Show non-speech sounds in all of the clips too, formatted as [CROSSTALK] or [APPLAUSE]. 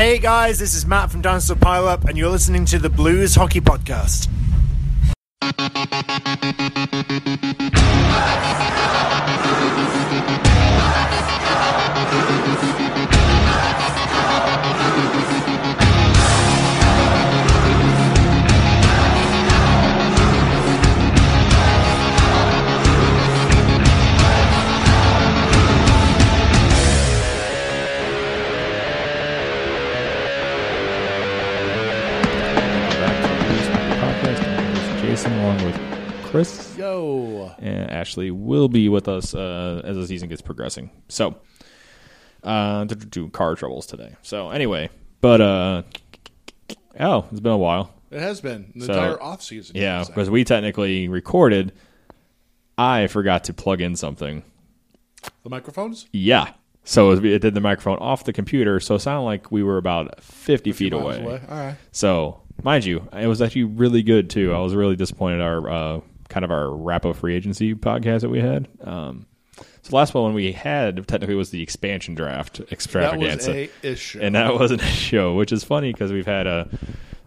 Hey guys, this is Matt from Dinosaur Pile Up, and you're listening to the Blues Hockey Podcast. Along with Chris Yo. and Ashley, will be with us uh, as the season gets progressing. So, uh, to do car troubles today. So, anyway, but uh, oh, it's been a while. It has been the So, entire off season. Yeah, because we technically recorded. I forgot to plug in something. the microphones. Yeah. So it did the microphone off the computer, so it sounded like we were about 50 feet Miles away. All right. So, mind you, it was actually really good too. I was really disappointed our uh, kind of our wrap up free agency podcast that we had. Um, so the last one we had technically was the expansion draft That was extravaganza, a issue. and that wasn't a show, which is funny because we've had a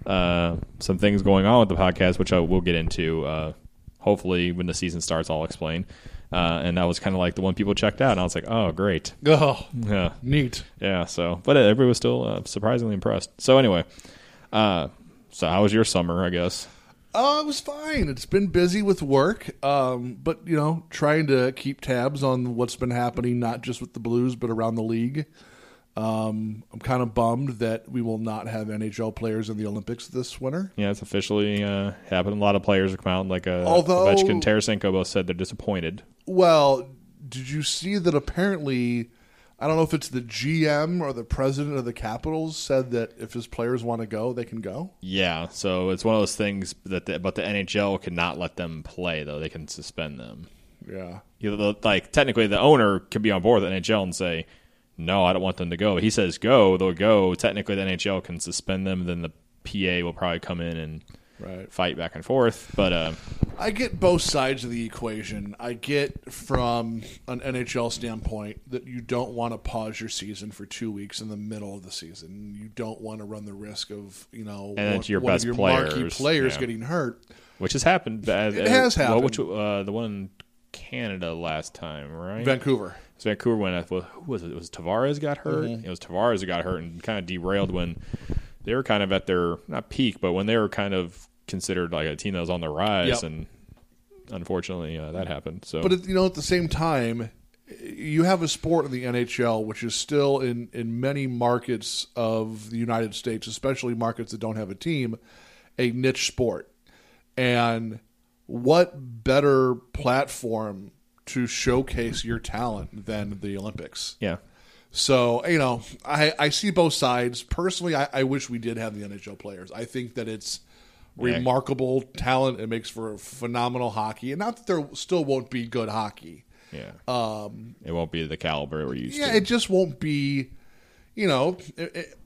uh, some things going on with the podcast, which I will get into. Uh, hopefully, when the season starts, I'll explain. Uh, and that was kind of like the one people checked out, and I was like, "Oh, great, [LAUGHS] oh, yeah." neat. Yeah, so but everybody was still uh, surprisingly impressed. So anyway, uh, so how was your summer? I guess. Oh, it was fine. It's been busy with work, um, but you know, trying to keep tabs on what's been happening, not just with the Blues, but around the league. Um, I'm kind of bummed that we will not have NHL players in the Olympics this winter. Yeah, it's officially uh, happened. A lot of players have come out, like uh, Although- Ovechkin, and Tarasenko both said they're disappointed. Well, did you see that apparently I don't know if it's the GM or the president of the Capitals said that if his players want to go, they can go? Yeah, so it's one of those things that, the, but the NHL cannot let them play though; they can suspend them. Yeah. You know, like technically, the owner can be on board with the NHL and say, "No, I don't want them to go." He says, "Go," they'll go. Technically, the NHL can suspend them. Then the PA will probably come in and Right. fight back and forth. But uh, I get both sides of the equation. I get from an NHL standpoint that you don't want to pause your season for two weeks in the middle of the season. You don't want to run the risk of you know And one, your one best of your marquee players, players yeah. getting hurt. which has happened. It has Well, happened. which uh, the one in Canada last time, right? Vancouver. So Vancouver went. Well, who was it? It was Tavares got hurt. Mm-hmm. It was Tavares who got hurt and kind of derailed when they were kind of at their not peak, but when they were kind of considered like a team that was on the rise, Yep. and unfortunately uh, that happened. So, But at, you know, at the same time, you have a sport in the NHL which is still in in many markets of the United States, especially markets that don't have a team, a niche sport. And what better platform to showcase your talent than the Olympics? yeah, So, you know, I, I see both sides. Personally, I, I wish we did have the NHL players. I think that it's Remarkable talent. It makes for phenomenal hockey. And not that there still won't be good hockey. yeah. Um, it won't be the caliber we're used Yeah, to. it just won't be, you know. It, it-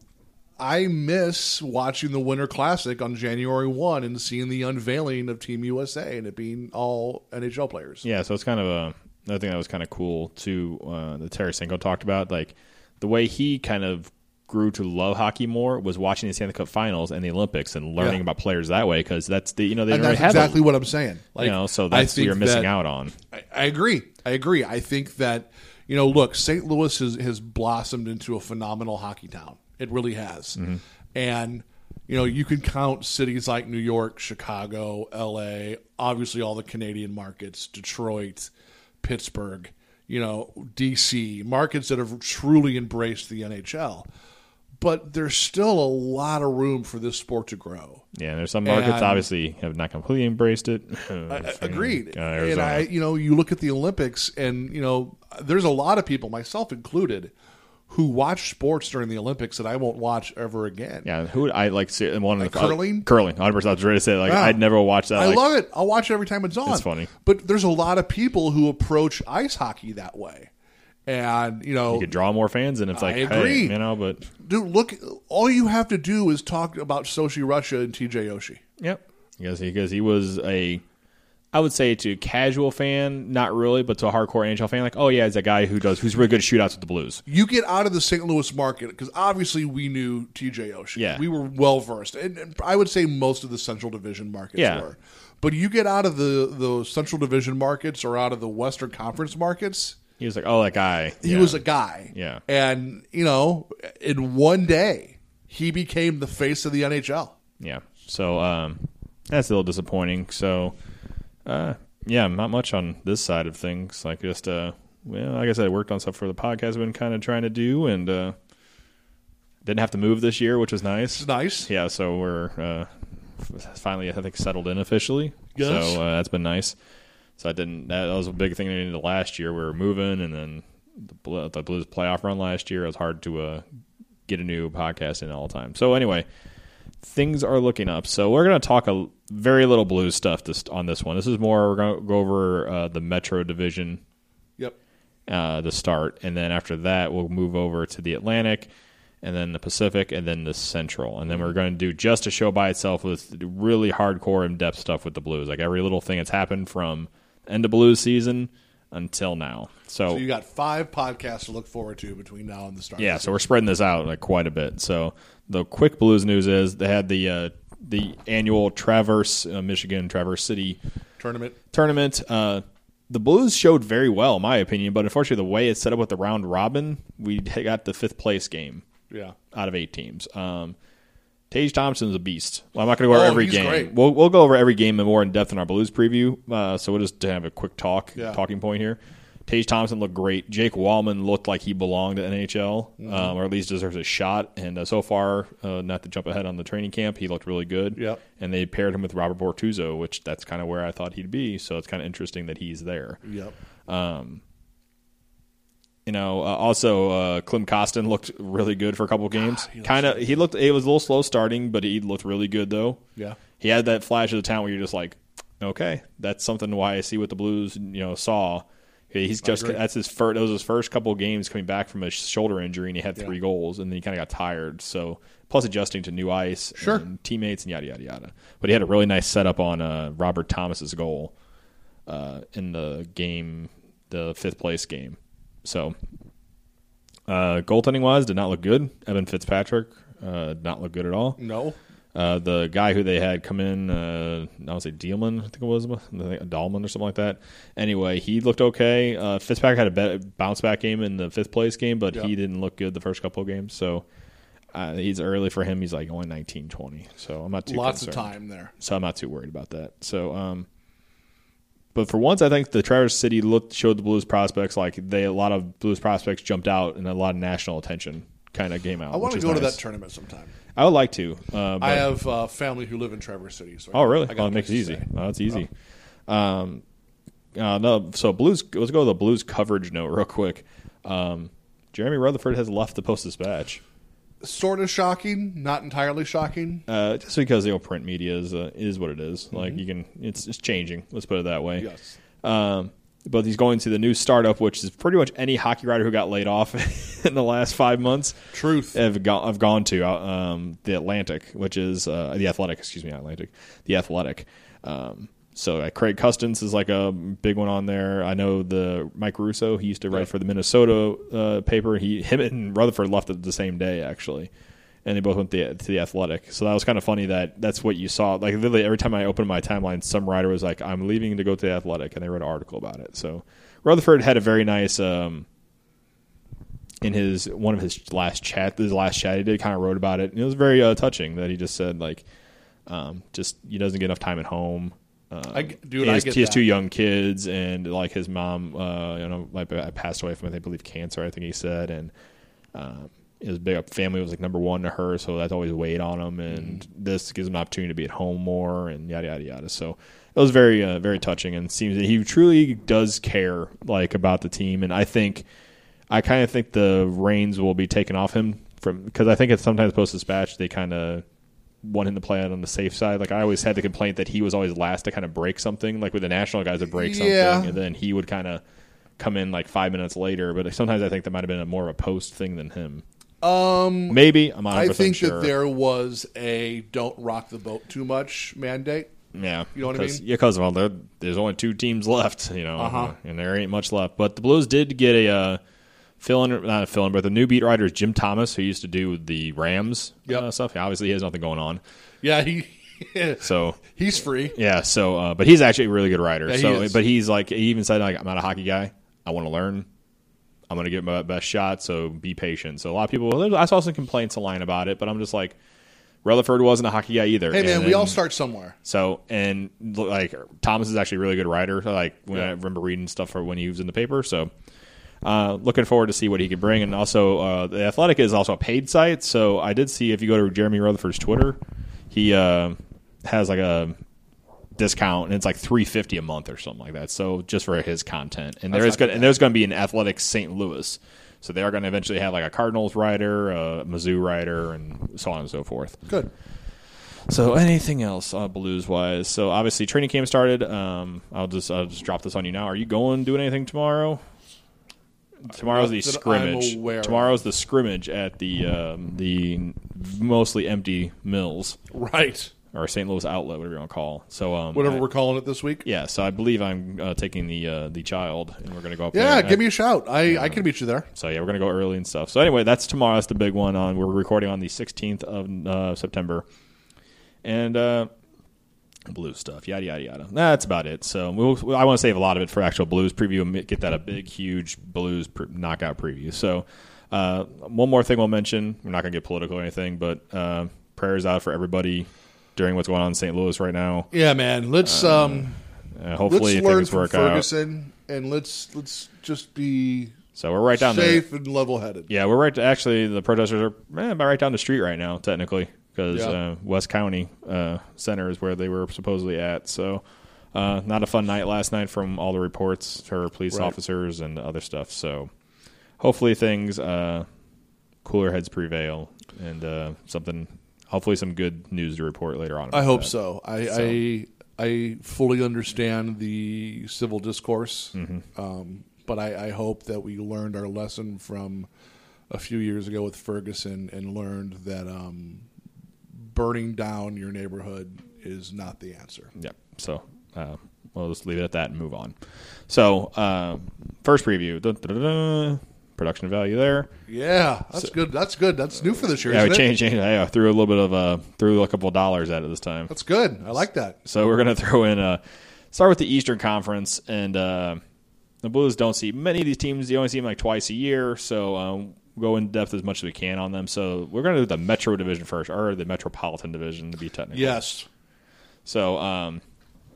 I miss watching the Winter Classic on January 1 and seeing the unveiling of Team USA and it being all NHL players. Yeah, so it's kind of a another thing that was kind of cool too. Uh, that Tarasenko talked about, like the way he kind of grew to love hockey more was watching the Stanley Cup Finals and the Olympics and learning Yeah. about players that way because that's the you know they And don't that's exactly what I'm saying. Like, you know so that's what you're missing that- out on. I, I agree. I agree. I think that you know, look, St. Louis has, has blossomed into a phenomenal hockey town. It really has, mm-hmm. and you know, you can count cities like New York, Chicago, L.A., obviously all the Canadian markets, Detroit, Pittsburgh, you know, D.C. markets that have truly embraced the NHL. But there's still a lot of room for this sport to grow. Yeah, there's some markets And- obviously have not completely embraced it. [LAUGHS] I- Agreed. Uh, and I, you know, you look at the Olympics, and you know, there's a lot of people, myself included, who watch sports during the Olympics that I won't watch ever again. yeah, who would I like? See, one of the curling? curling, hundred percent. I was ready to say like Yeah. I'd never watch that. I like, love it. I'll watch it every time it's on. It's funny. but there's a lot of people who approach ice hockey that way, and you know, You could draw more fans, and it's like, I hey, agree. you know, but dude, look, all you have to do is talk about Sochi Russia and TJ Oshie. Yep. Because he, because he was a I would say to a casual fan, not really, but to a hardcore NHL fan, like, oh yeah, he's a guy who does who's really good at shootouts with the Blues. You get out of the St. Louis market because obviously we knew TJ Oshie. Yeah. we were well versed, and, and I would say most of the Central Division markets Yeah. were. But you get out of the the Central Division markets or out of the Western Conference markets, He was like, oh, that guy. he Yeah. was a guy. Yeah. and you know, in one day, he became the face of the NHL. Yeah. So um, that's a little disappointing. So, uh, yeah, not much on this side of things. Like just, uh, well, like I said, I worked on stuff for the podcast I've been kind of trying to do, and uh, didn't have to move this year, which was nice. It's nice. Yeah, so we're uh, finally, I think, settled in officially. Yes. So uh, that's been nice. So I didn't. That, was a big thing into the last year. We were moving, and then the, the Blues playoff run last year. It was hard to uh, get a new podcast in all the time. So anyway, things are looking up. So we're going to talk a very little Blues stuff this, on this one. This is more we're going to go over uh, the Metro division Yep. uh, to start, and then after that we'll move over to the Atlantic, and then the Pacific, and then the Central, and then we're going to do just a show by itself with really hardcore, in-depth stuff with the Blues, like every little thing that's happened from end of Blues season until now. So, So you got five podcasts to look forward to between now and the start. yeah, the so we're spreading this out like quite a bit. So the quick Blues news is they had the uh, the annual Traverse uh, Michigan Traverse City tournament. tournament. Uh, the Blues showed very well, in my opinion, but unfortunately, the way it's set up with the round robin, we [LAUGHS] got the fifth place game Yeah. out of eight teams. Um, Tage Thompson's a beast. Well, I'm not going to go over Oh, every game. great. We'll we'll go over every game in more in depth in our Blues preview. Uh, so we'll just have a quick talk, Yeah. talking point here. Tage Thompson looked great. Jake Walman looked like he belonged to NHL, Mm-hmm. um, or at least deserves a shot. And uh, so far, uh, not to jump ahead on the training camp, he looked really good. Yep. And they paired him with Robert Bortuzzo, which that's kind of where I thought he'd be. So it's kind of interesting that he's there. Yep. You know, uh, also uh, Klim Kostin looked really good for a couple games. he kind of, he looked. It was a little slow starting, but he looked really good though. Yeah. He had that flash of the talent where you're just like, okay, that's something why I see what the Blues you know saw. He's just that's his first. That was his first couple of games coming back from a shoulder injury, and he had Yeah. three goals, and then he kind of got tired. So plus adjusting to new ice, Sure. and teammates, and yada yada yada. But he had a really nice setup on uh, Robert Thomas's goal uh, in the game, the fifth place game. So uh, goaltending wise, did not look good. Evan Fitzpatrick uh, did not look good at all. No. Uh, the guy who they had come in, uh, I would say Dealman, I think it was, Dahlman or something like that. Anyway, he looked okay. Uh, Fitzpatrick had a bounce back game in the fifth place game, but Yeah. he didn't look good the first couple of games. So uh, he's early for him. He's like only 19, 20. So I'm not too Lots concerned. of time there. So I'm not too worried about that. So, um, but for once, I think the Traverse City looked showed the Blues prospects like they a lot of Blues prospects jumped out and a lot of national attention kind of came out. I want to go to that tournament sometime. I would like to. Uh, but, I have uh, family who live in Traverse City. So Oh, really? Oh, it makes it easy. Oh, that's easy. Um, uh, no, so Blues. Let's go to the Blues coverage note real quick. Um, Jeremy Rutherford has left the Post Dispatch Sort of shocking, not entirely shocking. uh, just because the old print media is uh, is what it is. Like you can, it's it's changing. Let's put it that way. Yes. Um, but he's going to the new startup, which is pretty much any hockey writer who got laid off [LAUGHS] in the last five months Truth. have gone, have gone to uh, um, the Atlantic, which is uh, the Athletic. Excuse me, Atlantic, the Athletic. Um, so uh, Craig Custance is like a big one on there. I know the Mike Russo. He used to write Right. for the Minnesota uh, paper. He him and Rutherford left it the same day actually, and they both went the, to the Athletic. So that was kind of funny that that's what you saw. Like literally every time I opened my timeline, some writer was like, "I'm leaving to go to the Athletic," and they wrote an article about it. So Rutherford had a very nice. Um, in his one of his last chat, his last chat he did, kind of wrote about it, and it was very uh, touching that he just said like, um, just he doesn't get enough time at home. Um, I dude, he I has, he has two young kids, and like his mom, uh, you know, like uh, passed away from I believe cancer. I think he said, and um, his big family was like number one to her, so that's always weighed on him. And Mm-hmm. this gives him an opportunity to be at home more, and yada yada yada. So it was very uh, very touching, and seems that he truly does care like about the team. And I think I kind of think the reins will be taken off him from because I think it's sometimes post dispatch they kind of want him to play out on the safe side. Like I always had the complaint that he was always last to kind of break something, like with the national guys would break something, Yeah. and then he would kind of come in like five minutes later. But sometimes I think that might have been a more of a post thing than him. Um, Maybe I'm not. I think sure. that there was a "don't rock the boat too much" mandate. Yeah, You know what I mean? Yeah, because well, there, there's only two teams left, you know, Uh-huh. and there ain't much left. But the Blues did get a uh, fill in, not a fill in, but the new beat writer is Jim Thomas, who used to do the Rams Yep. uh, stuff. Obviously, he has nothing going on, Yeah, he [LAUGHS] so he's free. yeah. So, uh, but he's actually a really good writer. Yeah, he so, is. but he's like, he even said, like, I'm not a hockey guy. I want to learn. I'm going to get my best shot. So be patient. So a lot of people, I saw some complaints online about it, but I'm just like, Rutherford wasn't a hockey guy either. Hey man, And we all start somewhere. so and like Thomas is actually a really good writer. Like when I remember reading stuff for when he was in the paper. So uh, looking forward to see what he can bring. And also uh, the Athletic is also a paid site. So I did see if you go to Jeremy Rutherford's Twitter, he uh, has like a discount and it's like three fifty a month or something like that. So just for his content. And there is going and there's going to be an Athletic St. Louis. So they are going to eventually have like a Cardinals writer, a Mizzou writer, and so on and so forth. Good. So anything else uh, blues wise? So obviously training camp started. Um, I'll just I'll just drop this on you now. Are you going doing anything tomorrow? Tomorrow's the Not that I'm scrimmage. Tomorrow's the scrimmage at the um, the mostly empty mills Right. or St. Louis outlet, whatever you want to call. So um, Whatever I- we're calling it this week. yeah. So I believe I'm uh, taking the uh, the child, and we're gonna go up. Yeah, give me a shout. I, I can meet you there. So yeah, we're gonna go early and stuff. So anyway, that's tomorrow. That's the big one. On we're recording on the 16th of uh, September, and uh, blue stuff. Yada yada yada. That's about it. So we'll, I want to save a lot of it for actual blues preview and get that a big huge blues pre- knockout preview. So uh, one more thing we'll mention. We're not gonna get political or anything, but uh, prayers out for everybody during what's going on in St. Louis right now. Yeah, man. Let's um Uh, hopefully let's learn things from work out. Ferguson and let's let's just be So we're right down there. safe and level headed. Yeah, we're right. To, Actually, the protesters are eh, about right down the street right now, technically, because Yeah. uh, West County uh, Center is where they were supposedly at. So, uh, not a fun night last night from all the reports for police Right. officers and other stuff. So, hopefully, things uh, cooler heads prevail and uh, something. Hopefully, some good news to report later on. I hope that. so. I, So- I I fully understand the civil discourse, Mm-hmm. um, but I, I hope that we learned our lesson from a few years ago with Ferguson and learned that um, burning down your neighborhood is not the answer. Yep. So uh, we'll just leave it at that and move on. So uh, first preview, dun, dun, dun. production value there. Yeah, that's good. That's good. That's new for this year. Yeah, we changed. I uh, threw a little bit of uh, threw a couple of dollars at it this time. That's good. I like that. So we're gonna [LAUGHS] throw in uh, start with the Eastern Conference, and uh, the Blues don't see many of these teams. You only see them like twice a year, so um, go in depth as much as we can on them. So we're gonna do the Metro Division first, or the Metropolitan Division to be technical. Yes, So um,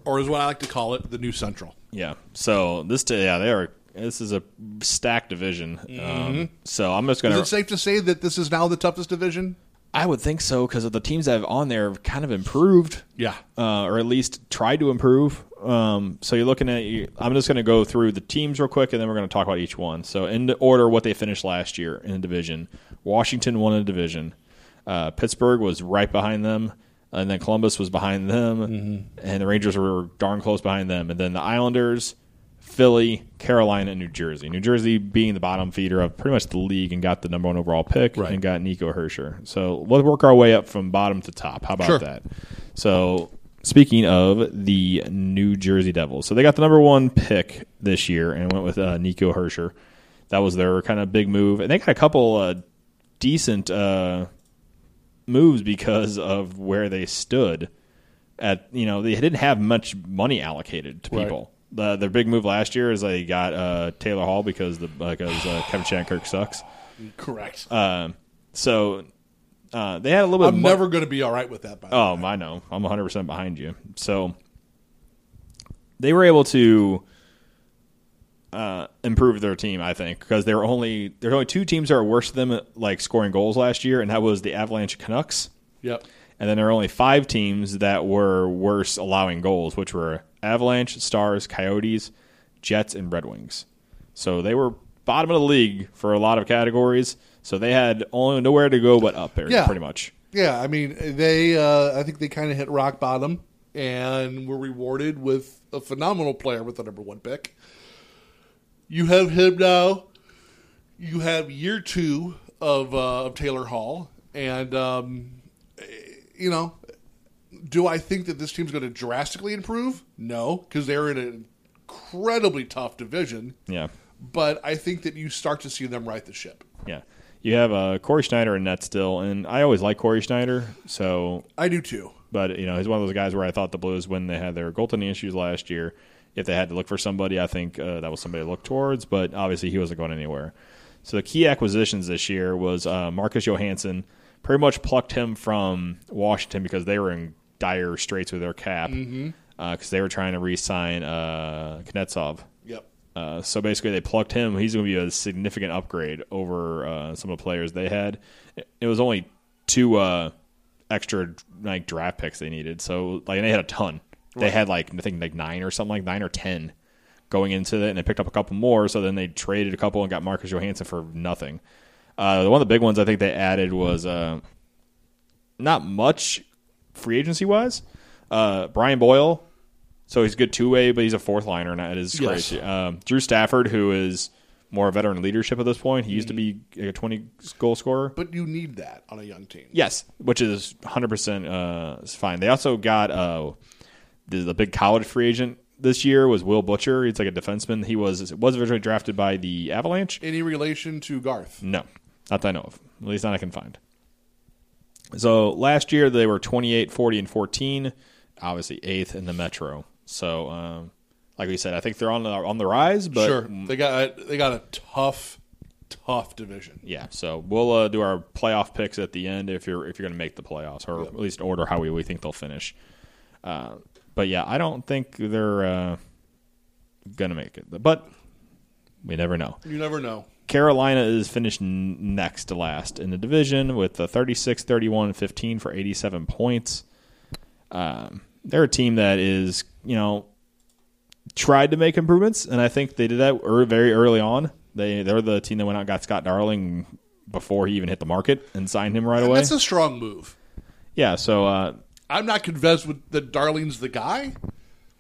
or is what I like to call it, the new Central. Yeah. So this, yeah, they are. This is a stacked division. Um, so I'm just Mm-hmm. Is gonna. it safe to say that this is now the toughest division? I would think so because of the teams that have on there have kind of improved. Yeah. Uh, or at least tried to improve. Um, so you're looking at. I'm just going to go through the teams real quick, and then we're going to talk about each one. So in the order, what they finished last year in the division: Washington won a division. Uh, Pittsburgh was right behind them, and then Columbus was behind them, and the Rangers were darn close behind them, and then the Islanders, Philly, Carolina, and New Jersey. New Jersey being the bottom feeder of pretty much the league and got the number one overall pick Right. and got Nico Hischier. So we'll work our way up from bottom to top. How about Sure. that? So speaking of the New Jersey Devils, so they got the number one pick this year and went with uh, Nico Hischier. That was their kind of big move, and they got a couple uh, decent uh, moves because of where they stood. At you know they didn't have much money allocated to Right. people. The, their big move last year is they got uh, Taylor Hall because the because uh, Kevin Shattenkirk sucks. Correct. Um, so uh, they had a little bit. I'm never going to be all right with that. By Oh, way. I know. I'm 100 percent behind you. So they were able to uh, improve their team, I think, because there were only there were only two teams that were worse than them like scoring goals last year, and that was the Avalanche Canucks. Yep. And then there were only five teams that were worse allowing goals, which were Avalanche, Stars, Coyotes, Jets, and Red Wings. So they were bottom of the league for a lot of categories. So they had only nowhere to go but up there, Yeah. pretty much. Yeah, I mean, they. Uh, I think they kind of hit rock bottom and were rewarded with a phenomenal player with the number one pick. You have him now. You have year two of uh, of Taylor Hall, and um, you know, do I think that this team's going to drastically improve? No, because they're in an incredibly tough division. Yeah, But I think that you start to see them right the ship. yeah. You have uh, Cory Schneider in net still, and I always like Cory Schneider. So, I do too. but you know, he's one of those guys where I thought the Blues, when they had their goaltending issues last year, if they had to look for somebody, I think uh, that was somebody to look towards. But obviously, he wasn't going anywhere. So the key acquisitions this year was uh, Marcus Johansson. Pretty much plucked him from Washington because they were in dire straits with their cap because they were trying to re-sign uh, Kuznetsov. Uh, so basically, they plucked him. He's going to be a significant upgrade over uh, some of the players they had. It- was only two uh, extra like draft picks they needed. So like, they had a ton. They had like I think like nine or something like nine or ten going into it, and they picked up a couple more. So then they traded a couple and got Marcus Johansson for nothing. Uh, one of the big ones I think they added was uh, not much free agency wise. Uh, Brian Boyle, so he's a good two way, but he's a fourth liner, and that is Yes. crazy. Um, Drew Stafford, who is more veteran leadership at this point, he used to be a twenty goal scorer. But you need that on a young team. Yes, which is 100% uh, fine. They also got uh, the, the big college free agent this year was Will Butcher. He's like a defenseman. He was was originally drafted by the Avalanche. Any relation to Garth? No, not that I know of. At least not I can find. So last year they were 28, 40, and 14. Obviously eighth in the Metro. So um, like we said, I think they're on the on the rise. But sure. They got they got a tough, tough division. Yeah, so we'll uh, do our playoff picks at the end if you're if you're going to make the playoffs, or at least order how we, we think they'll finish. Uh, but yeah, I don't think they're uh, going to make it, but we never know. You never know. Carolina is finished next to last in the division with a 36, 31, 15 for 87 points. Um, they're a team that is, you know, tried to make improvements, and I think they did that very early on. They they're the team that went out and got Scott Darling before he even hit the market and signed him right away. That's a strong move. yeah, so uh, I'm not convinced with that Darling's the guy,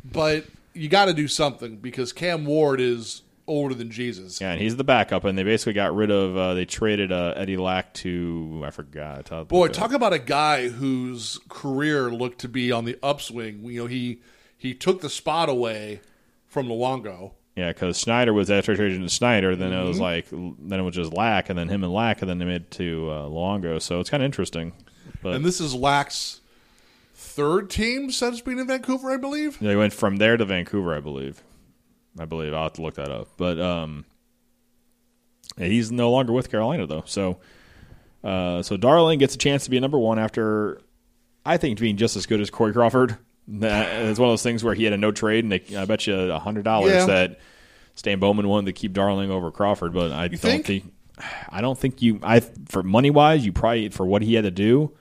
but you got to do something because Cam Ward is older than Jesus. yeah, and he's the backup, and they basically got rid of. Uh, they traded uh, Eddie Lack to I forgot. Boy, talk about a guy whose career looked to be on the upswing. You know, he he took the spot away from Luongo. Yeah, because Schneider was after trading to Schneider, then it was Mm-hmm. like then it was just Lack, and then him and Lack, and then they made it to uh, Longo. So it's kind of interesting. But And this is Lack's third team since being in Vancouver, I believe. they went from there to Vancouver, I believe. I believe I'll have to look that up. But um, he's no longer with Carolina though. So uh, so Darling gets a chance to be a number one after I think being just as good as Corey Crawford. It's one of those things where he had a no trade, and they, I bet you a hundred dollars Yeah. that Stan Bowman wanted to keep Darling over Crawford. But I don't think? think I don't think you I for money wise you probably for what he had to do,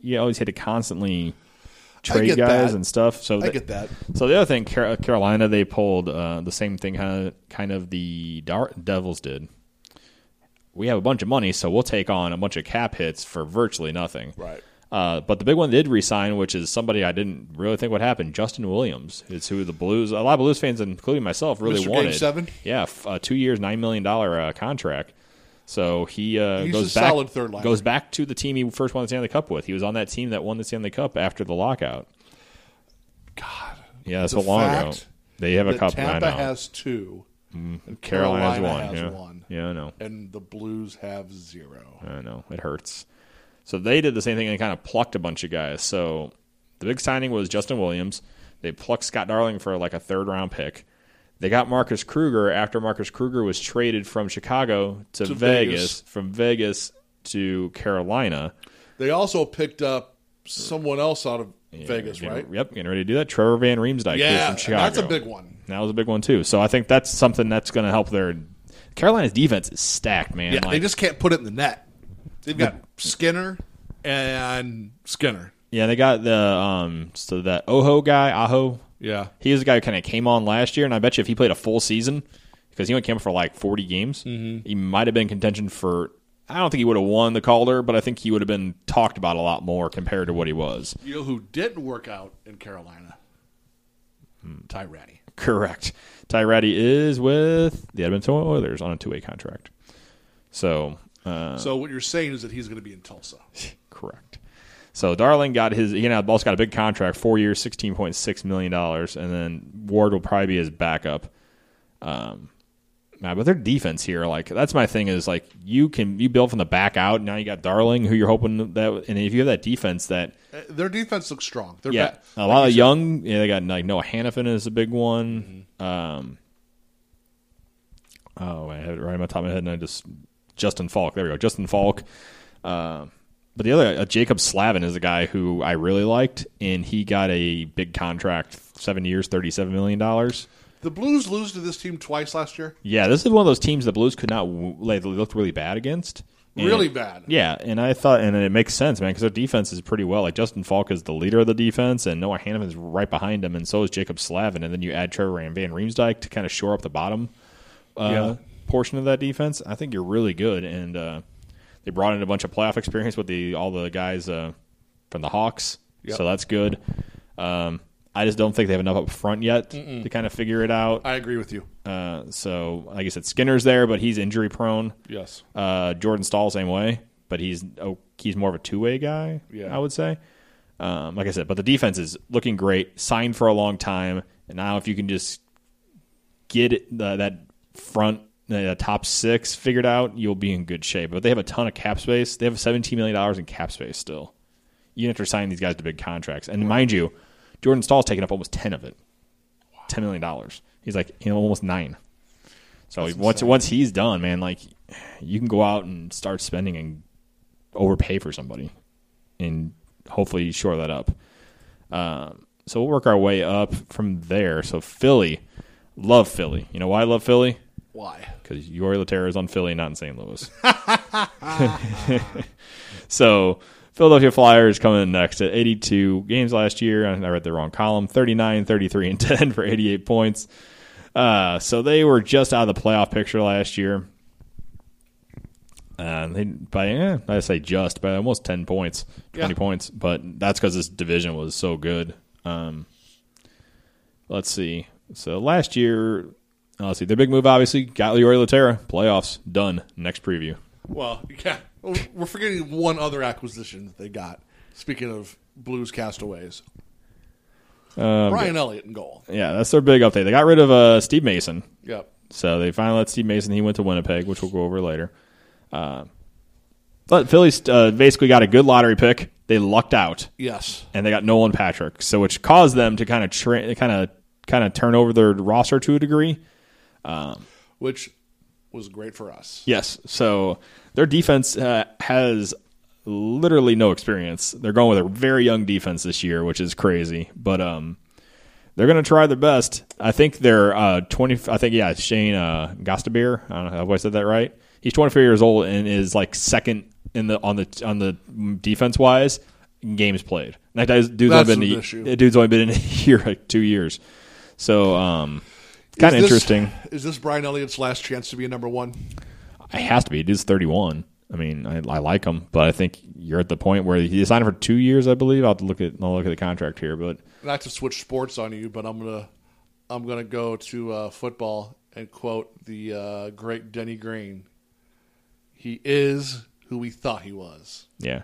you always had to constantly trade guys that. and stuff. So I they- get that. so the other thing, Carolina, they pulled uh, the same thing kind of, kind of the Dar- Devils did. We have a bunch of money, so we'll take on a bunch of cap hits for virtually nothing. Right. Uh, but the big one did resign, which is somebody I didn't really think would happen. Justin Williams. It's who the Blues, a lot of Blues fans, including myself, really Mr. Game wanted. Seven? Yeah, uh, two years, nine million dollar uh, contract. So he uh, goes a back, solid third goes back to the team he first won the Stanley Cup with. He was on that team that won the Stanley Cup after the lockout. God. Yeah, that's so long ago. They have a cup. Tampa has two, and Carolina has one. has yeah. one. Yeah, I know. and the Blues have zero. I know. It hurts. So they did the same thing and kind of plucked a bunch of guys. So the big signing was Justin Williams. They plucked Scott Darling for like a third round pick. They got Marcus Kruger after Marcus Kruger was traded from Chicago to, To Vegas, Vegas. from Vegas to Carolina. They also picked up someone else out of Vegas, Getting- right? Yep, getting ready to do that. Trevor Van Riemsdyk Yeah, from Chicago. that's a big one. That was a big one too. So I think that's something that's going to help their Carolina's defense is stacked, man. Yeah, Like- they just can't put it in the net. They've got Skinner and Skinner. Yeah, they got the um so that Oho guy, Aho. Yeah, He was a guy who kind of came on last year, and I bet you if he played a full season, because he only came for like forty games, Mm-hmm. he might have been contention for. I don't think he would have won the Calder, but I think he would have been talked about a lot more compared to what he was. you know who didn't work out in Carolina? Hmm. Ty Rattie. Correct. Ty Rattie is with the Edmonton Oilers on a two way contract. So, uh, So what you're saying is that he's going to be in Tulsa. [LAUGHS] So Darling got his. He now also got a big contract, four years, sixteen point six million dollars, and then Ward will probably be his backup. Um, but their defense here, like that's my thing is like you can you build from the back out. Now you got Darling, who you're hoping that, and if you have that defense that Uh, Their defense looks strong. They're yeah, a like lot you of said, young. Yeah, they got like Noah Hanifin is a big one. Um, oh, I had it right on my top of my head, and I just Justin Faulk. There we go, Justin Faulk. Uh, but the other, uh, Jaccob Slavin is a guy who I really liked, and he got a big contract, seven years, thirty-seven million dollars. The Blues lose to this team twice last year. Yeah, this is one of those teams the Blues could not like, they looked really bad against. And- Really bad. Yeah, and I thought, and it makes sense, man, because their defense is pretty well. Like Justin Faulk is the leader of the defense, and Noah Hanifin is right behind him, and so is Jaccob Slavin. And then you add Trevor and Van Riemsdyk to kind of shore up the bottom uh, Yeah. portion of that defense. I think you're really good, and uh, they brought in a bunch of playoff experience with the all the guys uh, from the Hawks, Yep. so that's good. Um, I just don't think they have enough up front yet to kind of figure it out. I agree with you. Uh, so, like I said, Skinner's there, but he's injury prone. Yes. Uh, Jordan Staal, same way, but he's oh, he's more of a two way guy. Yeah. I would say. Um, like I said, but the defense is looking great. Signed for a long time, and now if you can just get it, the, that front the top six figured out, you'll be in good shape. But they have a ton of cap space. They have seventeen million dollars in cap space still. Even after signing these guys to big contracts, and mind you, Jordan Staal's taking up almost ten of it. Ten million dollars. He's like you know almost nine. So That's once insane. once he's done, man, like you can go out and start spending and overpay for somebody, and hopefully shore that up. Um, so we'll work our way up from there. So Philly, love Philly. You know why I love Philly? Why? Because Jori Lehtera is on Philly, not in St. Louis. [LAUGHS] so Philadelphia Flyers coming in next at 82 games last year. I read the wrong column. 39, 33, and [LAUGHS] 10 for 88 points. Uh, so they were just out of the playoff picture last year. Uh, they by eh, I say just by almost ten points, twenty Yeah. points, but that's because this division was so good. Um, let's see. So last year, uh, let's see. Their big move, obviously, got Leroy Lehtera. Playoffs done. Next preview. Well, yeah. We're forgetting one other acquisition that they got. Speaking of Blues castaways, Um, Brian Elliott in goal. yeah, that's their big update. They got rid of uh, Steve Mason, Yep. so they finally let Steve Mason. He went to Winnipeg, which we'll go over later. Uh, but Philly's uh, basically got a good lottery pick. They lucked out. Yes. and they got Nolan Patrick, so which caused them to kind of tra- kind of kind of turn over their roster to a degree. Which was great for us. Yes, so their defense uh, has literally no experience. They're going with a very young defense this year, which is crazy, but um. They're going to try their best. I think they're uh, 20. I think, yeah, Shane uh, Gostisbehere. I don't know if I said that right. He's 24 years old and is like second in the on the on the defense wise games played. That dude's That's only been a- issue. dude's only been in [LAUGHS] a year, like two years. So, um, kind of interesting. Is this Brian Elliott's last chance to be a number one? It has to be. Dude's 31. I mean, I, I like him, but I think you're at the point where he signed for two years, I believe. I'll look at I'll look at the contract here, but Not to switch sports on you, but I'm gonna I'm gonna go to uh, football and quote the uh, great Denny Green. He is who we thought he was. yeah.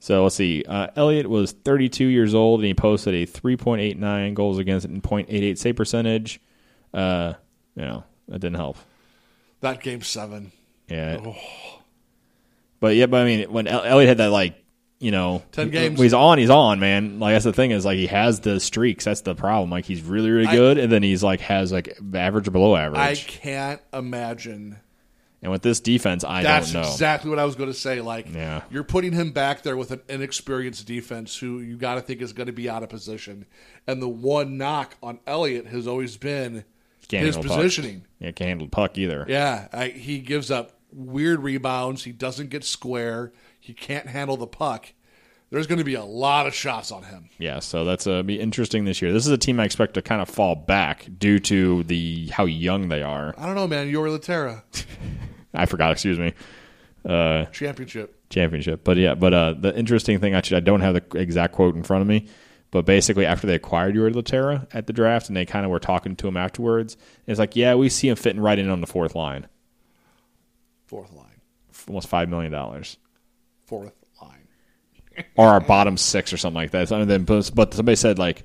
So let's see. Uh, Elliott was 32 years old, and he posted a 3.89 goals against and .88 save percentage. Uh, you know that didn't help. That game seven. Yeah. Oh. But yeah, but I mean, when Elliot had that like, you know, 10 games. he's on, he's on, man. Like that's the thing is like he has the streaks. That's the problem. Like he's really, really I- good, and then he's like has like average or below average. I can't imagine. and with this defense, I That's don't know. exactly what I was going to say. Like, Yeah. you're putting him back there with an inexperienced defense who you got to think is going to be out of position. And the one knock on Elliott has always been Can't his handle puck. positioning. Yeah, can't handle puck either. Yeah, I, he gives up weird rebounds. He doesn't get square. He can't handle the puck. There's going to be a lot of shots on him. Yeah, so that's uh, be interesting this year. This is a team I expect to kind of fall back due to the how young they are. I don't know, man. Jori Lehtera [LAUGHS] I forgot. Excuse me. Uh, championship. championship. But yeah, but uh, the interesting thing, actually, I don't have the exact quote in front of me, but basically after they acquired Yuri Lehtera at the draft and they kind of were talking to him afterwards, it's like, yeah, we see him fitting right in on the fourth line, Fourth line. almost five million dollars. Fourth line. [LAUGHS] or our bottom six or something like that. So, and then, but somebody said like,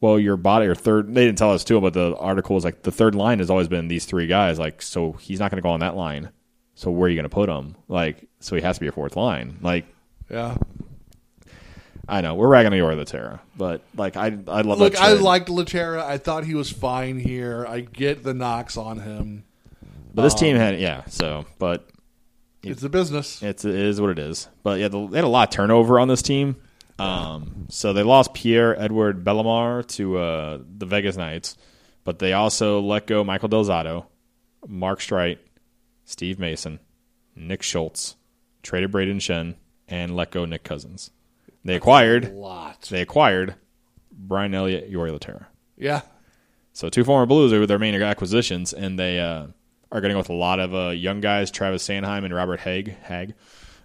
well, your body, your third. They didn't tell us too, but the article was like the third line has always been these three guys. Like, so he's not going to go on that line. So where are you going to put him? Like, so he has to be a fourth line. Like, Yeah. I know we're ragging on Jori Lehtera, but like I I love Look, I liked Lehtera. I thought he was fine here. I get the knocks on him. but this team had yeah. So, but It's a business. It's it is what it is. But yeah, the, they had a lot of turnover on this team. Um, so they lost Pierre Edward Bellemare to uh, the Vegas Knights, but they also let go Michael Del Zotto, Mark Streit, Steve Mason, Nick Schultz, traded Brayden Schenn, and let go Nick Cousins. They A acquired lot. they acquired Brian Elliott, Jori Lehtera. Yeah. So two former Blues are their main acquisitions, and they uh, are going to go with a lot of uh, young guys. Travis Sanheim and Robert Haig Hag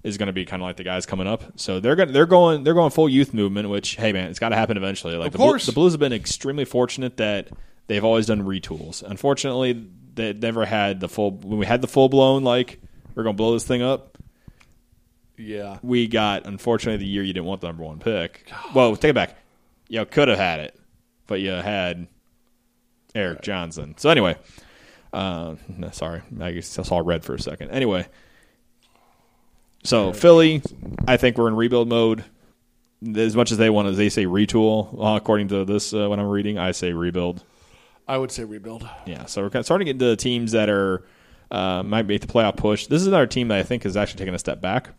is going to be kind of like the guys coming up. So they're going they're going they're going full youth movement. Which hey man, it's got to happen eventually. Like Of the, course. the Blues have been extremely fortunate that they've always done retools. Unfortunately, they never had the full when we had the full blown like we're going to blow this thing up. Yeah. We got unfortunately the year you didn't want the number one pick. Well, take it back. You could have had it, but you had Erik Johnson. So anyway, uh, no, sorry, I guess I saw red for a second. Anyway, so Philly, I think we're in rebuild mode. As much as they want to, they say retool. Uh, according to this, uh, when I'm reading, I say rebuild. I would say rebuild. Yeah, so we're kind of starting to get into teams that are uh, might make the playoff push. This is another team that I think is actually taking a step back.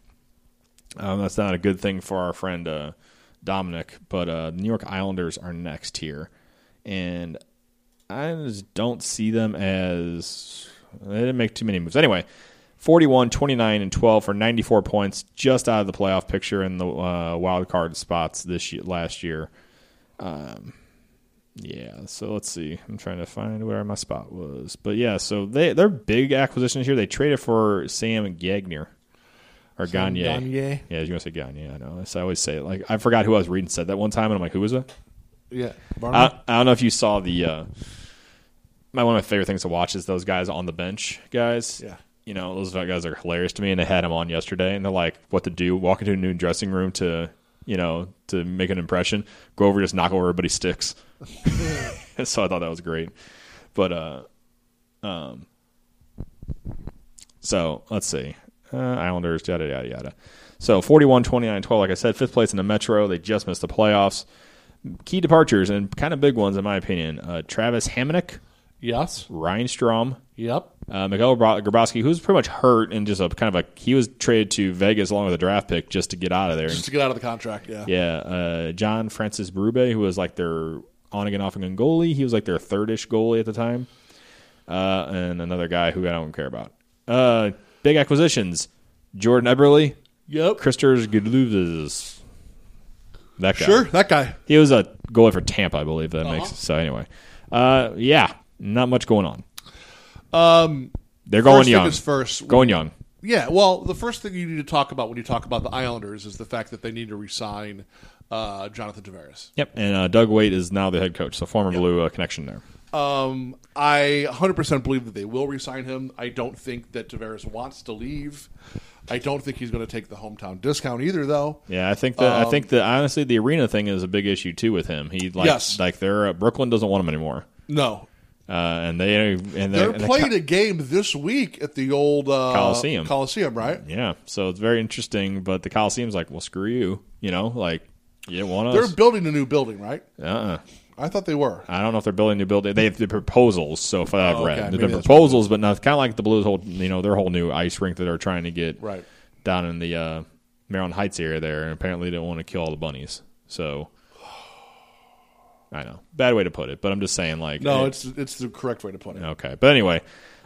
Um, that's not a good thing for our friend uh, Dominic, but uh, the New York Islanders are next here, and I just don't see them as they didn't make too many moves. Anyway, 41, 29, and 12 for 94 points, just out of the playoff picture in the uh, wild card spots this year, last year. Um, yeah, so let's see. I'm trying to find where my spot was, but yeah, so they their big acquisitions here. They traded for Sam Gagner or Gagne. Gagne? Yeah, I was gonna say Gagne. I know. So I always say it. Like I forgot who I was reading said that one time, and I'm like, who was it? Yeah. I, I don't know if you saw the. Uh, my one of my favorite things to watch is those guys on the bench, guys. Yeah. You know, those guys are hilarious to me, and they had them on yesterday, and they're like, what to do? Walk into a new dressing room to, you know, to make an impression. Go over, just knock over everybody's sticks. [LAUGHS] so I thought that was great, but uh, um, so let's see, uh, Islanders, yada yada yada. So 41, 29, 12, like I said, fifth place in the Metro. They just missed the playoffs. Key departures and kind of big ones in my opinion. Uh, Travis Hamonic, yes. Ryan Strome, Yep. uh, Miguel Gro- Grabovski, who's pretty much hurt and just a kind of a he was traded to Vegas along with a draft pick just to get out of there. Just to get out of the contract. Yeah. Yeah, uh, John Francis Berube, who was like their on again, off again goalie. He was like their third-ish goalie at the time. Uh, and another guy who I don't care about. Uh, big acquisitions: Jordan Eberle, Yep. Kristers Gudlevskis. That guy. Sure. That guy. He was a goalie for Tampa, I believe. That Uh-huh. makes so. Anyway, uh, yeah, not much going on. Um, They're going young. first. Going young. Yeah, well, the first thing you need to talk about when you talk about the Islanders is the fact that they need to resign uh, Jonathan Tavares. Yep. And uh, Doug Weight is now the head coach, so former Blue uh, connection there. Um, I 100% believe that they will resign him. I don't think that Tavares wants to leave. I don't think he's going to take the hometown discount either, though. Yeah, I think that I think that honestly the arena thing is a big issue too with him. He like Yes. like they're uh, Brooklyn doesn't want him anymore, No, uh, and they and they they're and playing a game this week at the old uh, Coliseum. Coliseum, right? yeah, so it's very interesting. But the Coliseum's like, well, screw you, you know, like you want They're building a new building, right? uh-uh. I thought they were. I don't know if they're building new building. They have the proposals, so far I've Oh, read. okay. There's been proposals, but not kind of like the Blues whole, you know, their whole new ice rink that they're trying to get Right. down in the uh, Maryland Heights area there, and apparently they don't want to kill all the bunnies. So I know, bad way to put it, but I'm just saying, like, No, it- it's it's the correct way to put it. okay. But anyway,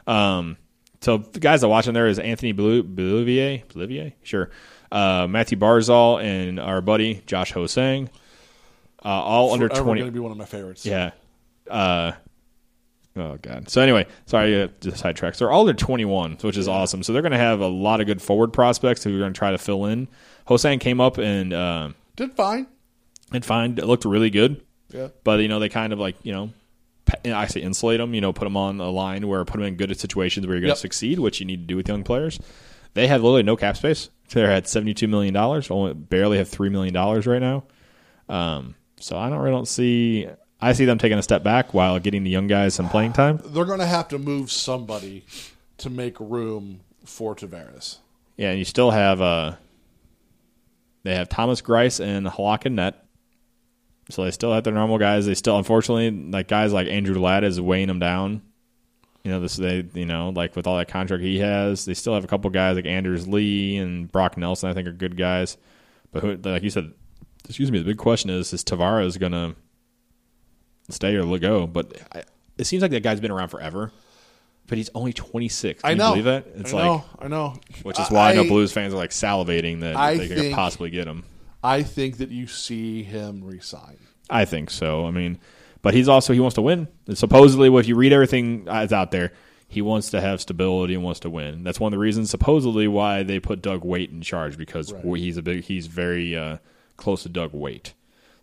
um, so the guys that are watching there is Anthony Beauvillier, Beauvillier, sure, uh, Mathew Barzal, and our buddy Josh Ho-Sang, uh, all under twenty. going to be one of my favorites. Yeah. Uh, oh god. So anyway, sorry uh, to sidetrack. So they're all under 21, which is awesome. So they're going to have a lot of good forward prospects who are going to try to fill in. Ho-Sang came up and uh, Did fine. and fine. it looked really good, Yeah. but you know they kind of like you know. I say insulate them, you know, put them on a line where put them in good situations where you're going to succeed, which you need to do with young players. They have literally no cap space They're at seventy-two million dollars. Only barely have three million dollars right now. Um, so I don't really don't see. I see them taking a step back while getting the young guys some playing time. They're going to have to move somebody to make room for Tavares. Yeah, and you still have uh, they have Thomas Greiss and Halak and Net. So they still have their normal guys. They still, unfortunately, like guys like Andrew Ladd is weighing them down. You know, this they you know like with all that contract he has, they still have a couple guys like Anders Lee and Brock Nelson. I think are good guys, but who, like you said, excuse me. The big question is: Is Tavares gonna stay or go? But I, it seems like that guy's been around forever. But he's only 26. Can I you know. believe that? It's I like, know. I know. which is why I, know Blues fans are like salivating that I they could possibly get him. I think that you see him resign. I think so. I mean, but he's also he wants to win. And supposedly, if you read everything that's out there, he wants to have stability and wants to win. That's one of the reasons, supposedly, why they put Doug Weight in charge because Right. he's a big he's very uh, close to Doug Weight.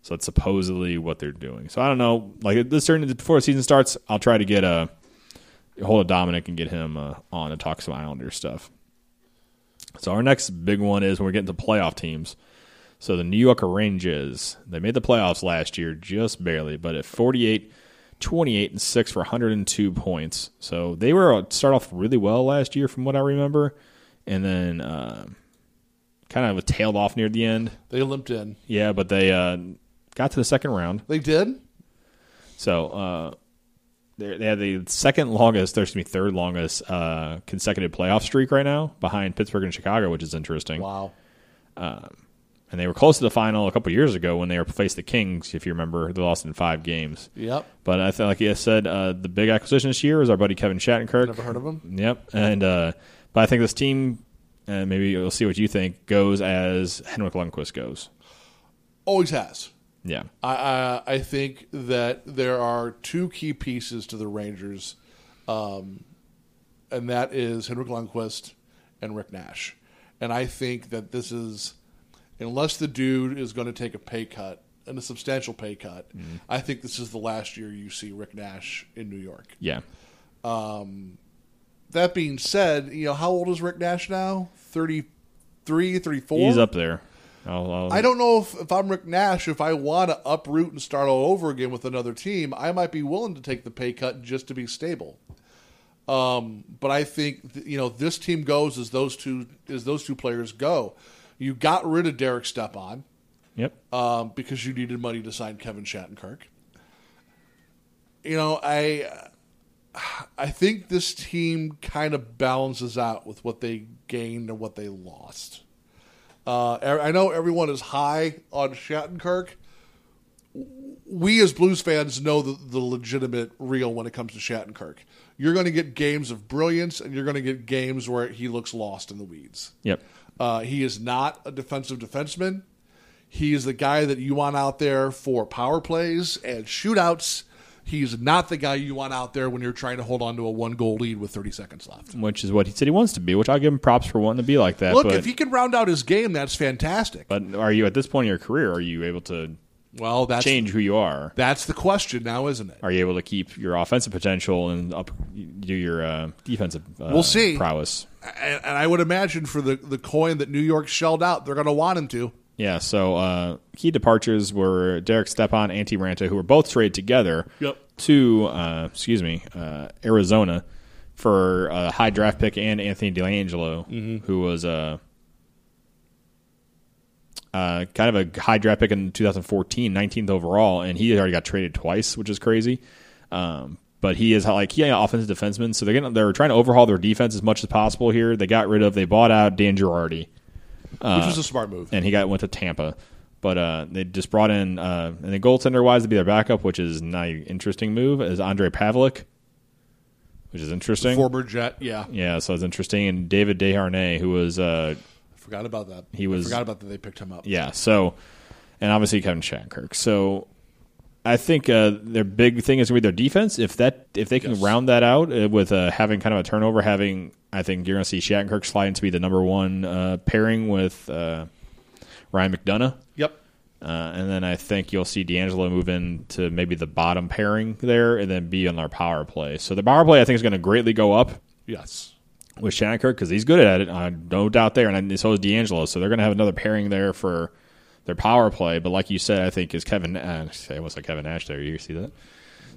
So that's supposedly what they're doing. So I don't know. Like this certain before the season starts, I'll try to get a hold of Dominic and get him uh, on to talk some Islander stuff. So our next big one is when we're getting to playoff teams. So the New York Rangers, they made the playoffs last year just barely, but at 48, 28 and 6 for 102 points. So they were uh, start off really well last year from what I remember and then uh, kind of tailed off near the end. They limped in. Yeah, but they uh, got to the second round. They did. So uh, they they had the second longest, excuse me, third longest uh, consecutive playoff streak right now, behind Pittsburgh and Chicago, which is interesting. Wow. And they were close to the final a couple years ago when they were faced the Kings. If you remember, they lost in five games. Yep. But I think, like you said, uh, the big acquisition this year is our buddy Kevin Shattenkirk. Never heard of him. Yep. And uh, but I think this team, and maybe we'll see what you think, goes as Henrik Lundqvist goes. Always has. Yeah. I, I I think that there are two key pieces to the Rangers, um, and that is Henrik Lundqvist and Rick Nash. And I think that this is, unless the dude is going to take a pay cut and a substantial pay cut, I think this is the last year you see Rick Nash in New York. Yeah. That being said, you know how old is Rick Nash now? 33, 34? He's up there. I'll, I'll, I don't know if, if I'm Rick Nash, if I want to uproot and start all over again with another team, I might be willing to take the pay cut just to be stable. Um, but I think th- you know this team goes as those two as those two players go. You got rid of Derek Stepan Yep. um, because you needed money to sign Kevin Shattenkirk. You know, I I think this team kind of balances out with what they gained and what they lost. Uh, I know everyone is high on Shattenkirk. We as Blues fans know the, the legitimate real when it comes to Shattenkirk. You're going to get games of brilliance, and you're going to get games where he looks lost in the weeds. Yep. Uh, he is not a defensive defenseman. He is the guy that you want out there for power plays and shootouts. He's not the guy you want out there when you're trying to hold on to a one goal lead with 30 seconds left. Which is what he said he wants to be, which I'll give him props for wanting to be like that. Look, but, if he can round out his game, that's fantastic. but are you at this point in your career? Are you able to well, that's change who you are? that's the question now, isn't it? Are you able to keep your offensive potential and up do your uh, defensive uh, We'll see. prowess? And, and I would imagine for the, the coin that New York shelled out, they're going to want him to. Yeah. So uh, key departures were Derek Stepan, Antti Raanta, who were both traded together Yep. to uh, excuse me uh, Arizona for a high draft pick and Anthony DeAngelo, Mm-hmm. who was a. Uh, kind of a high draft pick in 2014, 19th overall, and he already got traded twice, which is crazy. Um, but he is like he an offensive defenseman, so they're getting, they're trying to overhaul their defense as much as possible here. They got rid of, they bought out Dan Girardi, which was a smart move. and he got went to Tampa. But uh, they just brought in uh, and the goaltender wise to be their backup, which is not an interesting move, is Ondrej Pavelec, which is interesting. Former Jet, yeah. yeah, so it's interesting. And David Desharnais, who was uh, Forgot about that. He was- I forgot about that they picked him up. yeah, so and obviously Kevin Shattenkirk. So I think uh, their big thing is going to be their defense. If that if they can Yes. round that out uh, with uh, having kind of a turnover, having I think you're going to see Shattenkirk sliding to be the number one uh, pairing with uh, Ryan McDonagh. Yep. Uh, and then I think you'll see DeAngelo move into maybe the bottom pairing there, and then be on our power play. So the power play I think is going to greatly go up, Yes. with Shattenkirk because he's good at it. No doubt there, and so is DeAngelo. So they're going to have another pairing there for their power play. But like you said, I think is Kevin. Uh, it was like Kevin Nash there. You see that?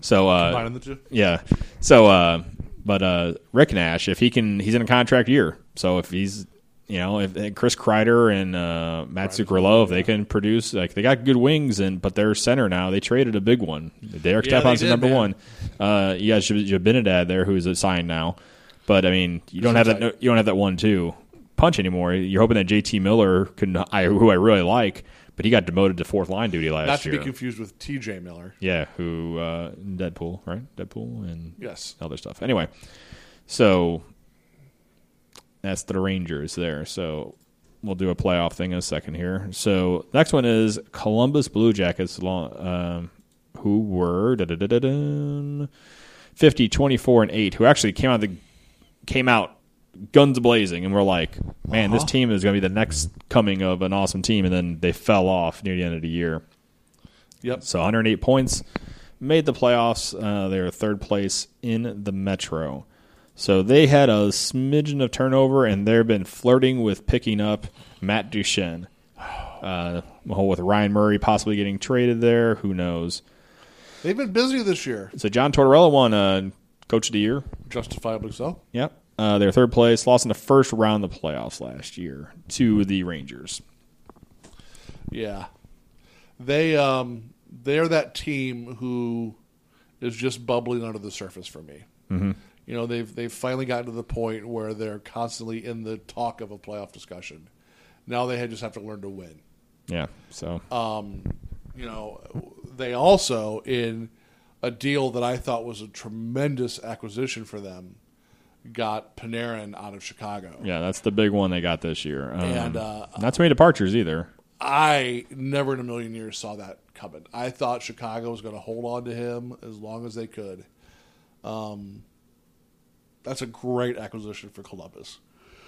So uh, Combining the two. yeah. So, uh, but uh, Rick Nash, if he can, he's in a contract year. So if he's, you know, if if Chris Kreider and uh, Matt Zuccarello, if they can produce, like they got good wings, and but they're center now. They traded a big one. Derek Yeah, Stepan's number man. one. Uh, you got Zibanejad there, who's signed now. But I mean, you don't have that. You don't have that one two punch anymore. You're hoping that JT Miller can, I, who I really like, but he got demoted to fourth line duty last year. Not to year. be confused with T.J. Miller. Yeah, who uh, Deadpool, right? Deadpool and Yes. other stuff. Anyway, so that's the Rangers there. So we'll do a playoff thing in a second here. So next one is Columbus Blue Jackets, um, who were da-da-da-da-dun, 50, 24, and eight, who actually came out the came out guns blazing, and we're like, man, this team is going to be the next coming of an awesome team, and then they fell off near the end of the year. Yep. So 108 points, made the playoffs. Uh, they were third place in the Metro. So they had a smidgen of turnover, and they've been flirting with picking up Matt Duchene. [SIGHS] Uh, with Ryan Murray possibly getting traded there, who knows? They've been busy this year. So John Tortorella won uh, Coach of the Year. Justifiably so. Yep. Uh, they're third place, lost in the first round of the playoffs last year to the Rangers. Yeah. They um they're that team who is just bubbling under the surface for me. Mm-hmm. You know, they've they've finally gotten to the point where they're constantly in the talk of a playoff discussion. Now they just have to learn to win. Yeah. So um, You know, they also in a deal that I thought was a tremendous acquisition for them got Panarin out of Chicago. yeah, that's the big one they got this year. Um, And, uh, not too many departures either. I never in a million years saw that coming. I thought Chicago was going to hold on to him as long as they could. Um, that's a great acquisition for Columbus.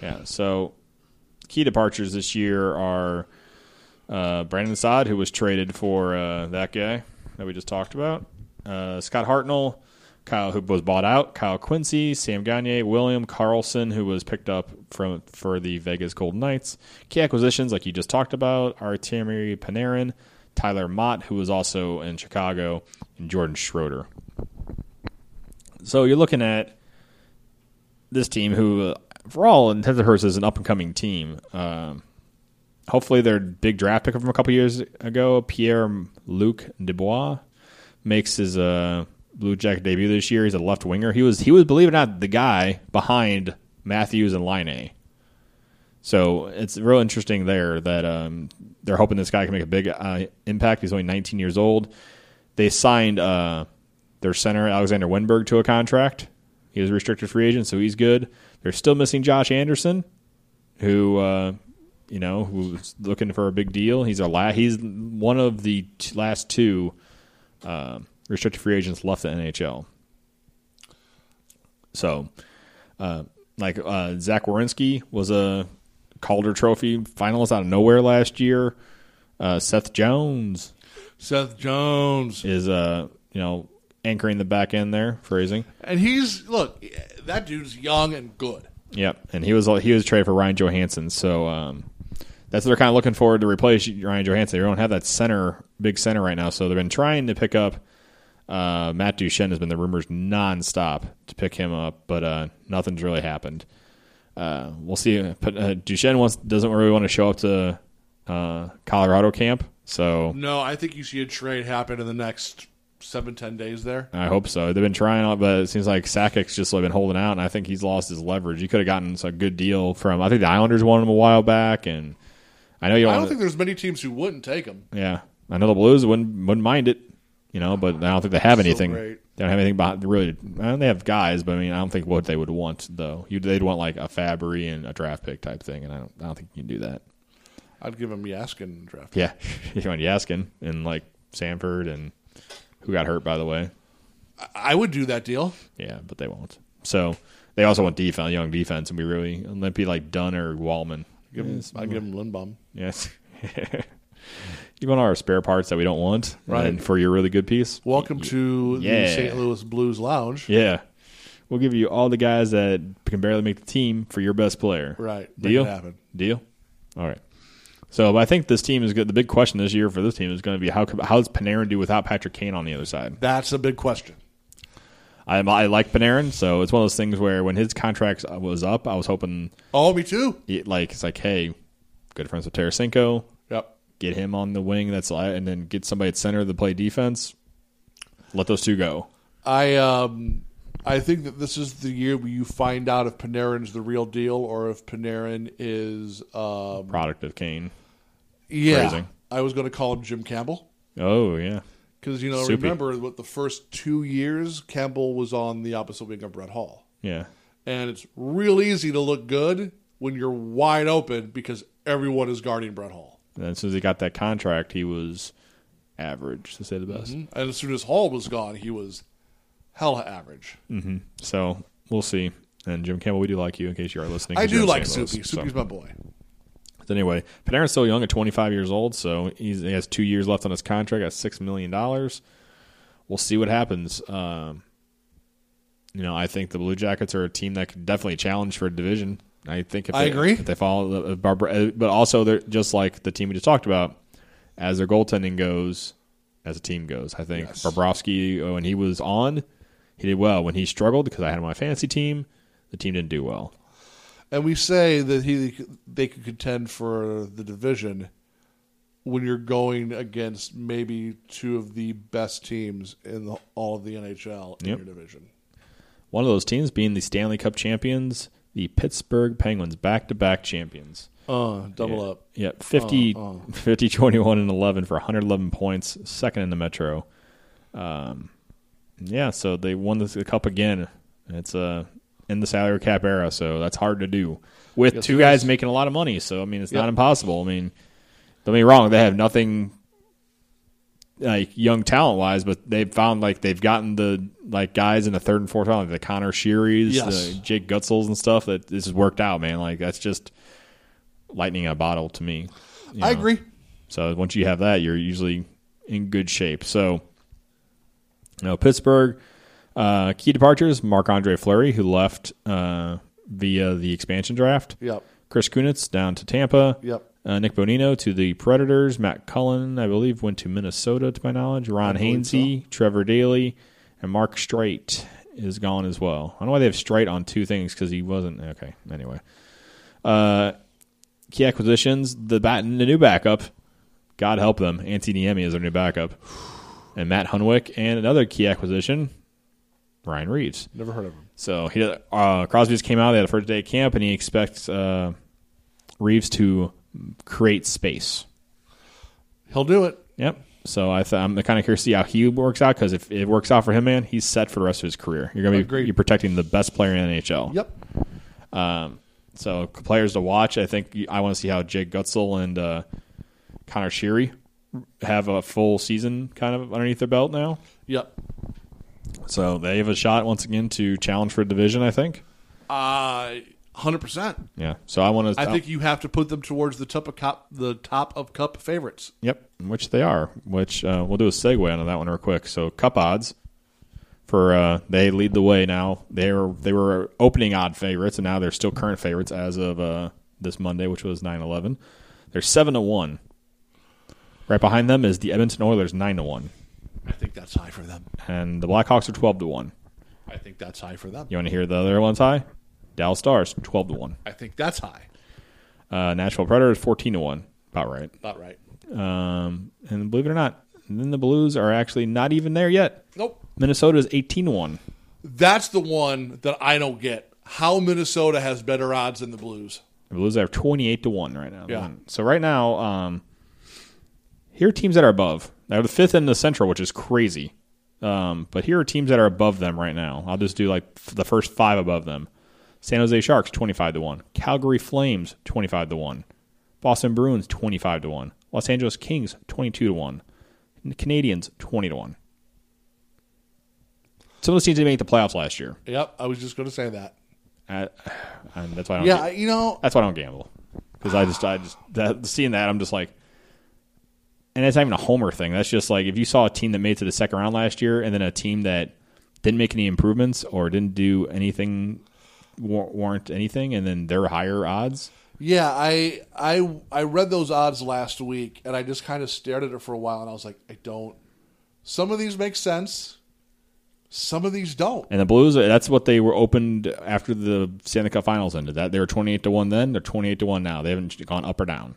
Yeah. So key departures this year are uh, Brandon Saad, who was traded for uh, that guy that we just talked about, uh, Scott Hartnell, Kyle, who was bought out, Kyle Quincey, Sam Gagne, William Karlsson, who was picked up from for the Vegas Golden Knights. Key acquisitions, like you just talked about, are Artemi Panarin, Tyler Motte, who was also in Chicago, and Jordan Schroeder. So you're looking at this team, who, uh, for all intents and purposes, is an up and coming team. Um, hopefully, their big draft pick from a couple years ago, Pierre Luc Dubois, makes his uh, Blue Jacket debut this year. He's a left winger. He was he was believe it or not the guy behind Matthews and Laine So it's real interesting there that um, they're hoping this guy can make a big uh, impact. He's only 19 years old. They signed uh, their center Alexander Wennberg to a contract. He was a restricted free agent, so he's good. They're still missing Josh Anderson, who uh, you know who's looking for a big deal. He's a la- he's one of the t- last two uh, restricted free agents left the NHL. So, uh, like uh, Zach Werenski was a Calder Trophy finalist out of nowhere last year. Uh, Seth Jones Seth Jones, is uh, you know anchoring the back end there, phrasing. and he's look that dude's young and good. Yep, and he was he was traded for Ryan Johansen, so um, that's what they're kind of looking forward to replace Ryan Johansen. They don't have that center, big center right now, so they've been trying to pick up. Uh, Matt Duchene has been the rumors nonstop to pick him up, but uh, nothing's really happened. Uh, we'll see. But uh, Duchene wants doesn't really want to show up to uh, Colorado camp, so No, I think you see a trade happen in the next seven ten days. There, I hope so. They've been trying out, but it seems like Sakic's just been holding out, and I think he's lost his leverage. He could have gotten a good deal from. I think the Islanders wanted him a while back, and I know you I don't. don't think there's many teams who wouldn't take him. yeah, I know the Blues wouldn't wouldn't mind it, you know, but I don't think they have So anything. great. they don't have anything behind really. Well, they have guys, but I mean, I don't think what they would want though. You, they'd want like a Fabbri and a draft pick type thing, and I don't. I don't think you can do that. I'd give him Jaskin draft. Yeah, [LAUGHS] you want Jaskin and like Sanford and who got hurt by the way. I would do that deal. Yeah, but they won't. So they also want defense, young defense, and we really and that'd be like Dunn or Walman. Give him, I'd give him Lindbohm. Yes. [LAUGHS] you want our spare parts that we don't want, Right. And for your really good piece. Welcome to Yeah. the St. Louis Blues Lounge. Yeah. we'll give you all the guys that can barely make the team for your best player. Right. Deal. Deal. All right. So I think this team is good. The big question this year for this team is going to be how how does Panarin do without Patrick Kane on the other side? That's a big question. I, I like Panarin, so it's one of those things where when his contract was up, I was hoping, Oh, me too. it, like, it's like, hey, good friends with Tarasenko. Get him on the wing, that's and then get somebody at center to play defense. Let those two go. I um I think that this is the year where you find out if Panarin's the real deal or if Panarin is um Product of Kane. yeah. Phrasing. I was going to call him Jim Campbell Oh yeah, because you know Soupy. remember what the first two years Campbell was on the opposite wing of Brett Hull, yeah. and it's real easy to look good when you're wide open because everyone is guarding Brett Hull. And as soon as he got that contract, he was average, to say the best. And as soon as Hull was gone, he was hella average. So we'll see. And Jim Campbell, we do like you in case you are listening. I do like. Louis. Soupy. So- Soupy's my boy. So anyway, Panarin's still young at 25 years old, so he's, he has two years left on his contract at six million dollars. We'll see what happens. Um, you know, I think the Blue Jackets are a team that could definitely challenge for a division. I think if I they, agree. if they follow the Barbara, uh, but also they're just like the team we just talked about. As their goaltending goes, as a team goes, I think Yes. Bobrovsky uh, when he was on, he did well. When he struggled because I had him on my fantasy team, the team didn't do well. And we say that he they could contend for the division when you're going against maybe two of the best teams in the, all of the NHL in Yep. your division. One of those teams being the Stanley Cup champions, the Pittsburgh Penguins, back to back champions. Uh, double yeah. up. Yeah, 50, Uh, uh. 50, 21, and 11 for 111 points, second in the Metro. Um, yeah, so they won the, the cup again. It's uh, in the salary cap era, so that's hard to do. With Yes, two guys making a lot of money, so I mean, it's Yep. not impossible. I mean, don't get me wrong, they have nothing like young talent wise, but they've found like they've gotten the like guys in the third and fourth round, like the Connor Shearies, Yes. the Jake Guentzels and stuff. That this has worked out, man. Like that's just lightning in a bottle to me. you I agree. So once you have that, you're usually in good shape. So, you know, Pittsburgh uh, key departures: Marc Andre Fleury, who left uh, via the expansion draft. Yep. Chris Kunitz down to Tampa. Yep. Uh, Nick Bonino to the Predators. Matt Cullen, I believe, went to Minnesota, to my knowledge. Ron Hainsey, Trevor Daley, and Mark Streit is gone as well. I don't know why they have Straight on two things because he wasn't. Okay, anyway. Uh, key acquisitions: the bat, the new backup. God help them. Antti Niemi is their new backup, and Matt Hunwick, and another key acquisition, Ryan Reaves. Never heard of him. So he uh, Crosby just came out. They had a first day camp, and he expects uh, Reeves to create space. He'll do it. Yep. So I th- I'm kind of curious to see how he works out because if it works out for him, man, he's set for the rest of his career. You're gonna be Agreed. you're protecting the best player in the NHL. Yep. Um, So players to watch. I think I want to see how Jake Guentzel and uh, Connor Sheary have a full season kind of underneath their belt now. Yep. So they have a shot once again to challenge for a division. I think. Uh, hundred percent. Yeah. So I want to. I think you have to put them towards the top of cup, the top of cup favorites. Yep, which they are. Which uh, we'll do a segue on that one real quick. So cup odds for uh, they lead the way now. They were they were opening odd favorites, and now they're still current favorites as of uh, this Monday, which was 9-11. They're seven to one. Right behind them is the Edmonton Oilers nine to one, I think that's high for them. and the Blackhawks are twelve to one. I think that's high for them. You want to hear the other ones high? Dallas Stars twelve to one. I think that's high. Uh, Nashville Predators fourteen to one. About right. Not right. Um, and believe it or not, then the Blues are actually not even there yet. Nope. Minnesota is 18 to 1. That's the one that I don't get. How Minnesota has better odds than the Blues. The Blues are 28 to 1 right now. Yeah. So right now, um, here are teams that are above. They're the fifth in the Central, which is crazy. Um, but here are teams that are above them right now. I'll just do like f- the first five above them. San Jose Sharks 25 to 1. Calgary Flames 25 to 1. Boston Bruins 25 to 1. Los Angeles Kings 22 to 1. Canadiens 20 to 1. Some of those teams didn't make the playoffs last year. Yep. I was just going to say that. I, [SIGHS] and that's why I don't Yeah. You know, that's why I don't gamble because I just I just that, seeing that I'm just like, and it's not even a homer thing. That's just like if you saw a team that made it to the second round last year and then a team that didn't make any improvements or didn't do anything war- warrant anything, and then they're higher odds. Yeah, I I I read those odds last week, and I just kind of stared at it for a while, and I was like, I don't. Some of these make sense. Some of these don't. And the Blues, that's what they were opened after the Stanley Cup Finals ended. That they were twenty eight to one then. They're twenty eight to one now. They haven't gone up or down.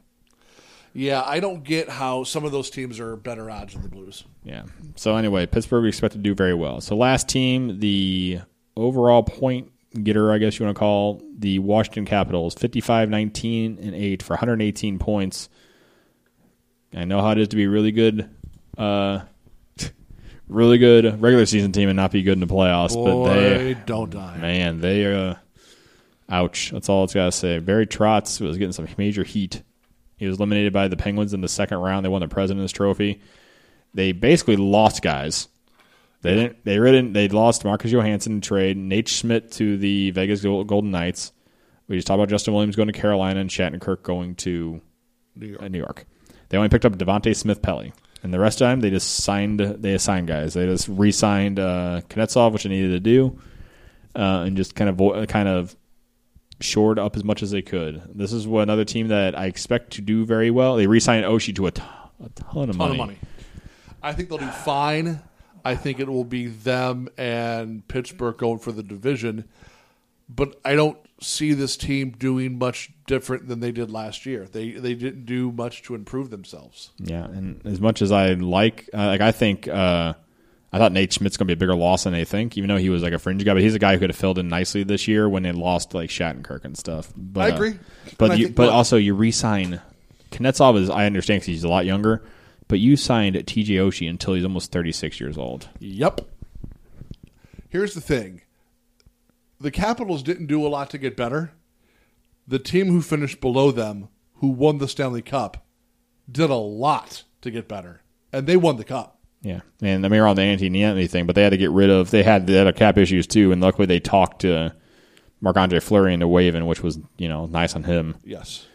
Yeah, I don't get how some of those teams are better odds than the Blues. Yeah. So anyway, Pittsburgh we expect to do very well. So last team, the overall point getter, I guess you want to call the Washington Capitals, 55, 19, and 8 for 118 points. I know how it is to be really good, uh, [LAUGHS] really good regular season team and not be good in the playoffs. Boy, but they, don't die. man, they, uh, ouch. That's all it's got to say. Barry Trotz was getting some major heat. He was eliminated by the Penguins in the second round. They won the President's Trophy. They basically lost guys. They didn't. They didn't. They lost Marcus Johansson in trade. Nate Schmidt to the Vegas Golden Knights. We just talked about Justin Williams going to Carolina and Shattenkirk going to New York. uh, New York. They only picked up Devante Smith Pelly, and the rest of the time they just signed. They assigned guys. They just re-signed uh, Kuznetsov, which they needed to do, uh, and just kind of vo- kind of shored up as much as they could. This is what another team that I expect to do very well. They re-signed Oshie to a ton, a ton of ton money. of money. I think they'll do fine. I think it will be them and Pittsburgh going for the division, but I don't see this team doing much different than they did last year. They they didn't do much to improve themselves. Yeah, and as much as I like, uh, like I think, uh, I thought Nate Schmidt's going to be a bigger loss than they think, even though he was like a fringe guy. But he's a guy who could have filled in nicely this year when they lost like Shattenkirk and stuff. But, I uh, agree. but you, but also you re-sign Kuznetsov is I understand because he's a lot younger, but you signed T.J. Oshie until he's almost thirty six years old. Yep. Here's the thing. The Capitals didn't do a lot to get better. The team who finished below them, who won the Stanley Cup, did a lot to get better. And they won the cup. Yeah, and I mean, around the Antti Niemi thing, but they had to get rid of. They had they had cap issues too, and luckily they talked to Marc Andre Fleury into waving, which was you know nice on him. Yes.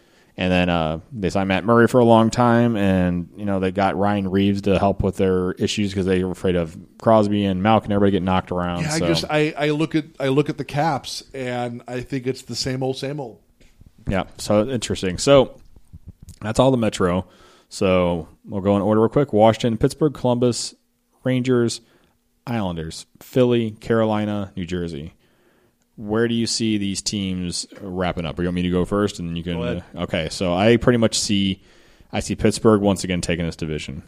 And then uh, they signed Matt Murray for a long time, and you know they got Ryan Reaves to help with their issues because they were afraid of Crosby and Malkin and everybody get knocked around. Yeah, so. I just I, I look at I look at the caps and I think it's the same old same old. yeah, so interesting. So that's all the Metro. So we'll go in order real quick: Washington, Pittsburgh, Columbus, Rangers, Islanders, Philly, Carolina, New Jersey. Where do you see these teams wrapping up? Or you want me to go first, and you can? Uh, okay, so I pretty much see, I see Pittsburgh once again taking this division.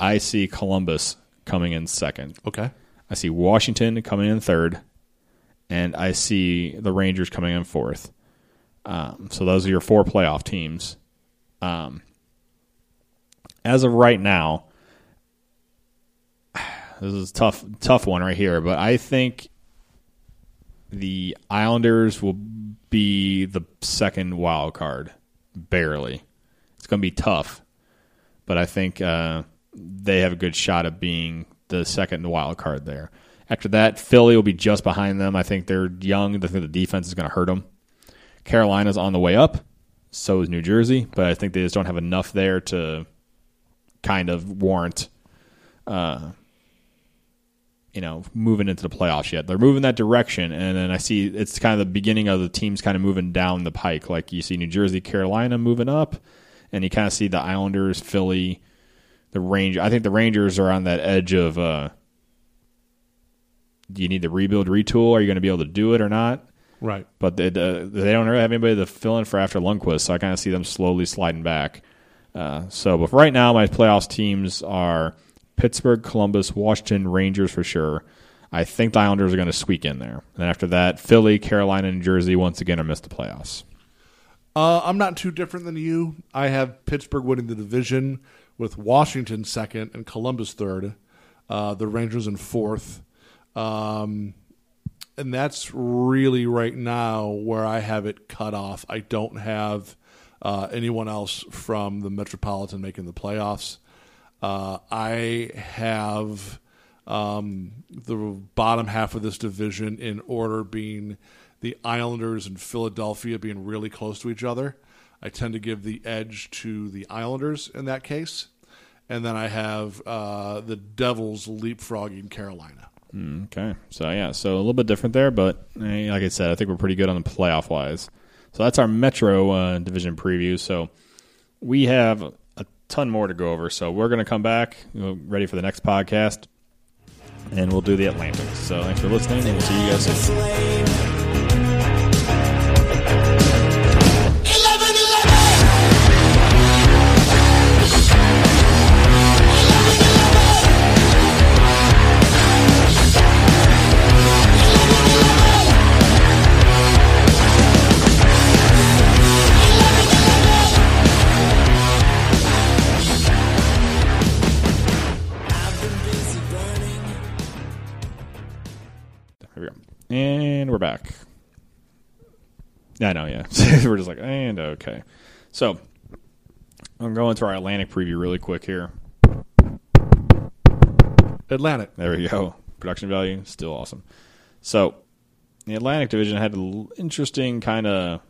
I see Columbus coming in second. Okay. I see Washington coming in third, and I see the Rangers coming in fourth. Um, so those are your four playoff teams. Um, as of right now, [SIGHS] this is a tough, tough one right here. But I think the Islanders will be the second wild card, barely. It's going to be tough, but I think uh, they have a good shot of being the second wild card there. After that, Philly will be just behind them. I think they're young. I think the defense is going to hurt them. Carolina's on the way up. So is New Jersey, but I think they just don't have enough there to kind of warrant, uh, you know, moving into the playoffs yet. They're moving that direction, and then I see it's kind of the beginning of the teams kind of moving down the pike. Like you see New Jersey, Carolina moving up, and you kind of see the Islanders, Philly, the Ranger. I think the Rangers are on that edge of. Uh, do you need to rebuild, retool? Are you going to be able to do it or not? Right. but they, uh, they don't really have anybody to fill in for after Lundqvist, so I kind of see them slowly sliding back. Uh, so, but right now, my playoffs teams are Pittsburgh, Columbus, Washington, Rangers for sure. I think the Islanders are going to squeak in there. And after that, Philly, Carolina, and Jersey once again are missed the playoffs. Uh, I'm not too different than you. I have Pittsburgh winning the division with Washington second and Columbus third. Uh, the Rangers in fourth. Um, and that's really right now where I have it cut off. I don't have uh, anyone else from the Metropolitan making the playoffs. Uh, I have um, the bottom half of this division in order being the Islanders and Philadelphia being really close to each other. I tend to give the edge to the Islanders in that case. And then I have uh, the Devils leapfrogging Carolina. Okay, so yeah, so a little bit different there, but like I said, I think we're pretty good on the playoff wise. So that's our Metro uh, division preview. So we have ton more to go over. So we're going to come back, ready for the next podcast, and we'll do the Atlantic. So thanks for listening, and we'll see you guys soon. We're back. Yeah, I know, yeah. [LAUGHS] we're just like, and okay. So, I'm going to our Atlantic preview really quick here. Atlantic. There we go. Production value, still awesome. So, the Atlantic division had an interesting kind of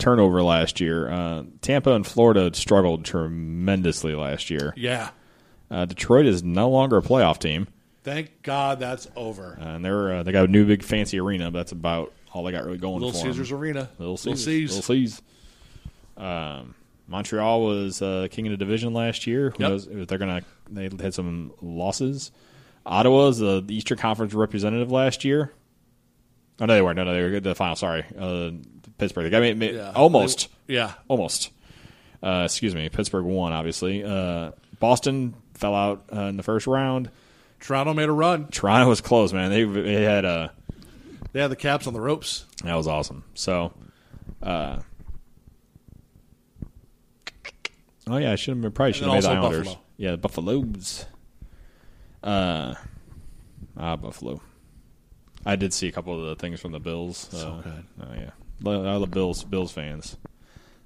turnover last year. Uh, Tampa and Florida struggled tremendously last year. Yeah. Uh, Detroit is no longer a playoff team. Thank God that's over. Uh, and they're uh, they got a new big fancy arena, but that's about all they got really going for. Little for. Caesars Arena. Little Caesars. Little C's. Um, Montreal was uh, king of the division last year. Who Yep. knows if they're gonna? They had some losses. Ottawa's uh, the Eastern Conference representative last year. Oh no, they weren't. No, no, they were the final. Sorry, uh, Pittsburgh. I mean, Yeah. almost, They- yeah. almost. Uh, excuse me. Pittsburgh won, obviously. Uh, Boston fell out uh, in the first round. Toronto made a run. Toronto was close, man. They, they had uh, They had the caps on the ropes. That was awesome. So, uh, oh yeah, I should have probably should have made the Islanders. Buffalo. Yeah, the Buffaloes. Uh, ah, Buffalo. I did see a couple of the things from the Bills. So uh, good. Oh yeah, I love Bills. Bills fans.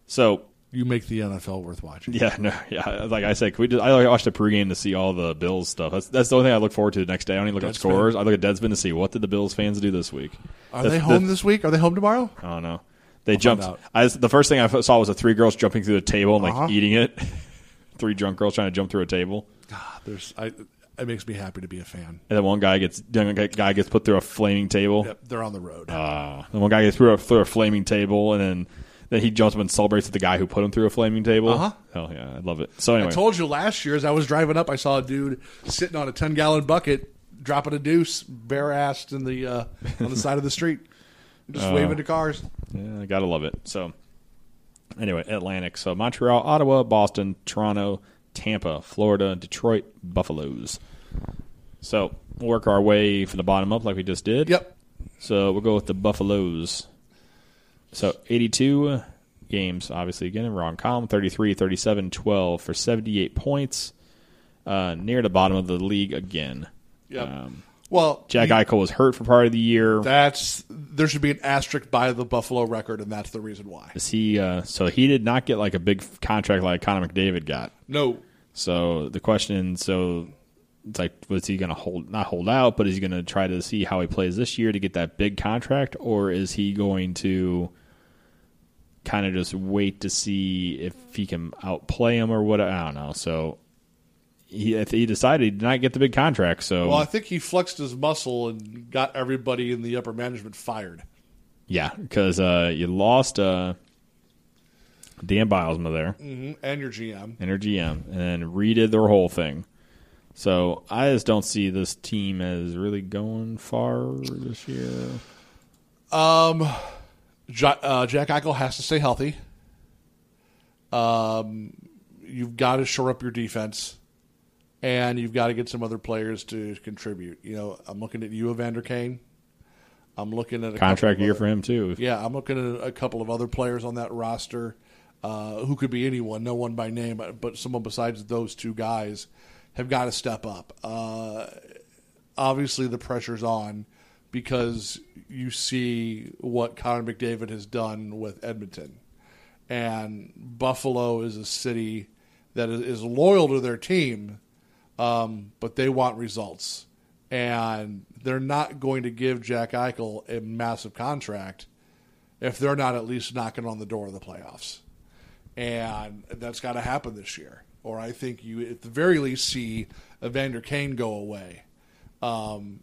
So You make the NFL worth watching. yeah, [LAUGHS] no, yeah. Like I said, we just, I watched the pregame to see all the Bills stuff. That's that's the only thing I look forward to the next day. I don't even look at scores. I look at Deadspin to see what did the Bills fans do this week. Are The- they the- home this week? Are they home tomorrow? I don't know. They I'll jumped. I, the first thing I saw was the three girls jumping through the table and like Uh-huh. eating it. [LAUGHS] three drunk girls trying to jump through a table, Ah, There's. I. It makes me happy to be a fan. and then one guy gets young guy gets put through a flaming table. Yep, they're on the road. Uh, and one guy gets through a, through a flaming table, and then then he jumps up and celebrates with the guy who put him through a flaming table. Uh-huh. Hell yeah, I love it. So anyway, I told you last year as I was driving up, I saw a dude sitting on a ten gallon bucket, dropping a deuce, bare assed in the uh, on the side of the street, just [LAUGHS] Uh. waving to cars. Yeah, I gotta love it. So, anyway, Atlantic. So Montreal, Ottawa, Boston, Toronto, Tampa, Florida, Detroit, Buffaloes. So we'll work our way from the bottom up like we just did. Yep. So we'll go with the Buffaloes. So 82 games, obviously, again, in wrong column 33, 37, 12 for 78 points. Uh, near the bottom of the league again. Yep. Um, Well, Jack Eichel was hurt for part of the year. That's there should be an asterisk by the Buffalo record, and that's the reason why. Is he? Uh, so he did not get like a big contract like Connor McDavid got. No, So the question, so it's like, was he going to hold not hold out, but is he going to try to see how he plays this year to get that big contract, or is he going to kind of just wait to see if he can outplay him or what? I don't know. So he he decided he did not get the big contract. So well, I think he flexed his muscle and got everybody in the upper management fired. yeah, because uh, you lost uh, Dan Bylsma there. hmm And your GM. and your GM, and then redid their whole thing. So I just don't see this team as really going far this year. Um, Jack Eichel has to stay healthy. Um, you've got to shore up your defense, and you've got to get some other players to contribute. You know, I'm looking at you, Evander Kane. I'm looking at a Contract year other- for him too. Yeah, I'm looking at a couple of other players on that roster uh, who could be anyone, no one by name, but someone besides those two guys have got to step up. Uh, obviously, the pressure's on because you see what Connor McDavid has done with Edmonton. And Buffalo is a city that is, loyal to their team, um, but they want results. And they're not going to give Jack Eichel a massive contract if they're not at least knocking on the door of the playoffs. And that's got to happen this year. Or I think you, at the very least, see Evander Kane go away. Um,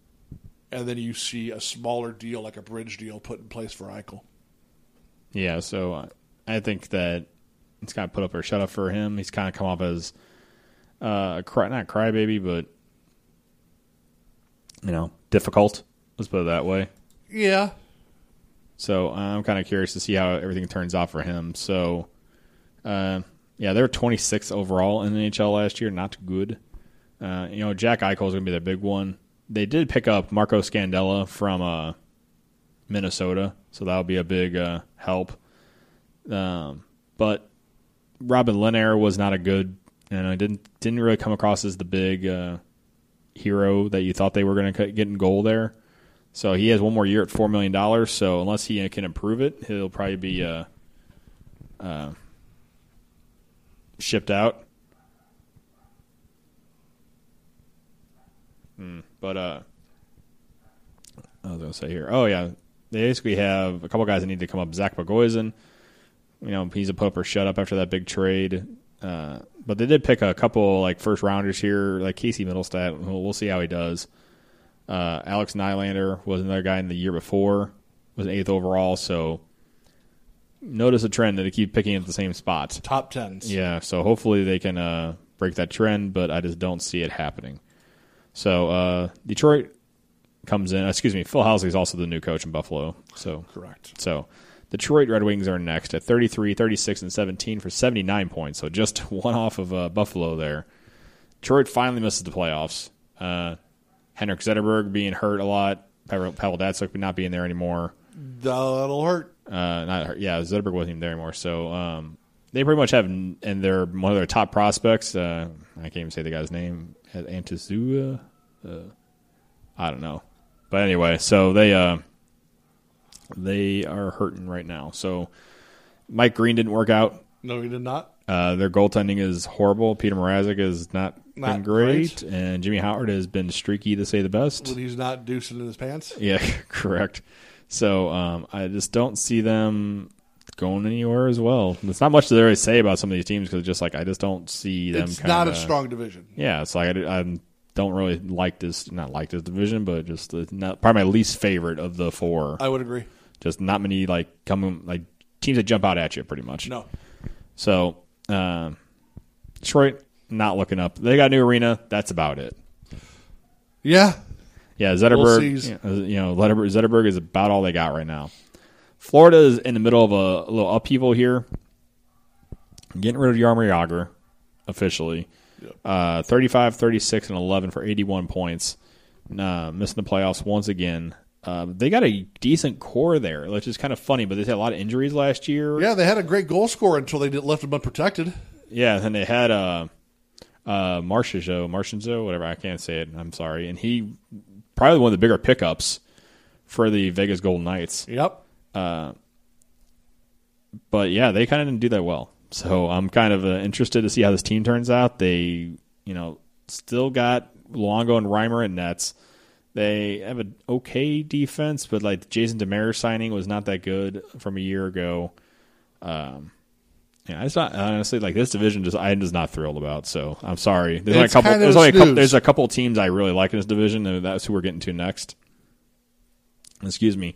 and then you see a smaller deal, like a bridge deal, put in place for Eichel. Yeah, so uh, I think that it's kind of put up or shut up for him. He's kind of come off as uh, a cry, not crybaby, but you know, difficult. Let's put it that way. Yeah, So I'm kind of curious to see how everything turns out for him. So, uh, yeah, they were 26 overall in the NHL last year. Not good. Uh, you know, Jack Eichel is going to be their big one. They did pick up Marco Scandella from uh, Minnesota, so that'll be a big uh, help. Um, but Robin Lehner was not a good, and I didn't didn't really come across as the big uh, hero that you thought they were going to get in goal there. So he has one more year at four million dollars. So unless he can improve it, he'll probably be uh, uh, shipped out. Hmm, But uh, I was going to say here. Oh yeah, they basically have a couple guys that need to come up. Zach Bogosian, you know, he's a put or shut up after that big trade. Uh, but they did pick a couple like first rounders here, like Casey Mittelstadt. We'll, we'll see how he does. Uh, Alex Nylander was another guy in the year before, was eighth overall. So notice a trend that they keep picking at the same spots. top tens. Yeah, so hopefully they can uh, break that trend, but I just don't see it happening. So uh, Detroit comes in. Excuse me, Phil Housley is also the new coach in Buffalo. So correct. so Detroit Red Wings are next at 33, 36, and 17 for 79 points. So just [LAUGHS] one off of uh, Buffalo there. Detroit finally misses the playoffs. Uh, Henrik Zetterberg being hurt a lot. Pavel Pavel Datsyuk not being there anymore. That'll hurt. Uh, not hurt. Yeah, Zetterberg wasn't even there anymore. So um, they pretty much have, and they're one of their top prospects. Uh, I can't even say the guy's name. Antizua. Uh, I don't know. But anyway, so they uh, they are hurting right now. So Mike Green didn't work out. No, he did not. Uh, their goaltending is horrible. Peter Mrazek is not, been Not great, and Jimmy Howard has been streaky to say the best. When he's not deucing in his pants. Yeah, [LAUGHS] correct. So um, I just don't see them going anywhere as well. It's not much to really say about some of these teams because just like I just don't see them. It's kinda, not a strong division. Yeah, it's like I, I don't really like this. Not like this division, but just it's not probably my least favorite of the four. I would agree. just not many like coming like teams that jump out at you pretty much. No. So um, Detroit not looking up. They got a new arena. That's about it. Yeah. Yeah, Zetterberg. We'll you know, you know, Zetterberg, Zetterberg is about all they got right now. Florida is in the middle of a, a little upheaval here. Getting rid of Jaromir Jagr officially. Yep. Uh, 35, 36, and 11 for 81 points. Uh, missing the playoffs once again. Uh, they got a decent core there, which is kind of funny, but they had a lot of injuries last year. Yeah, they had a great goal scorer until they did- left him unprotected. Yeah, and they had uh, uh, Marchizot, whatever I can't say it. I'm sorry, and he probably one of the bigger pickups for the Vegas Golden Knights. Yep. But yeah, they kind of didn't do that well. So I'm kind of uh, interested to see how this team turns out. They, you know, still got Luongo and Reimer and Nets. They have an okay defense, but like Jason Demers signing was not that good from a year ago. Um, yeah, it's not honestly like this division. Just I'm just not thrilled about. So I'm sorry. There's only a couple. There's only a couple. There's a couple teams I really like in this division, and that's who we're getting to next. Excuse me.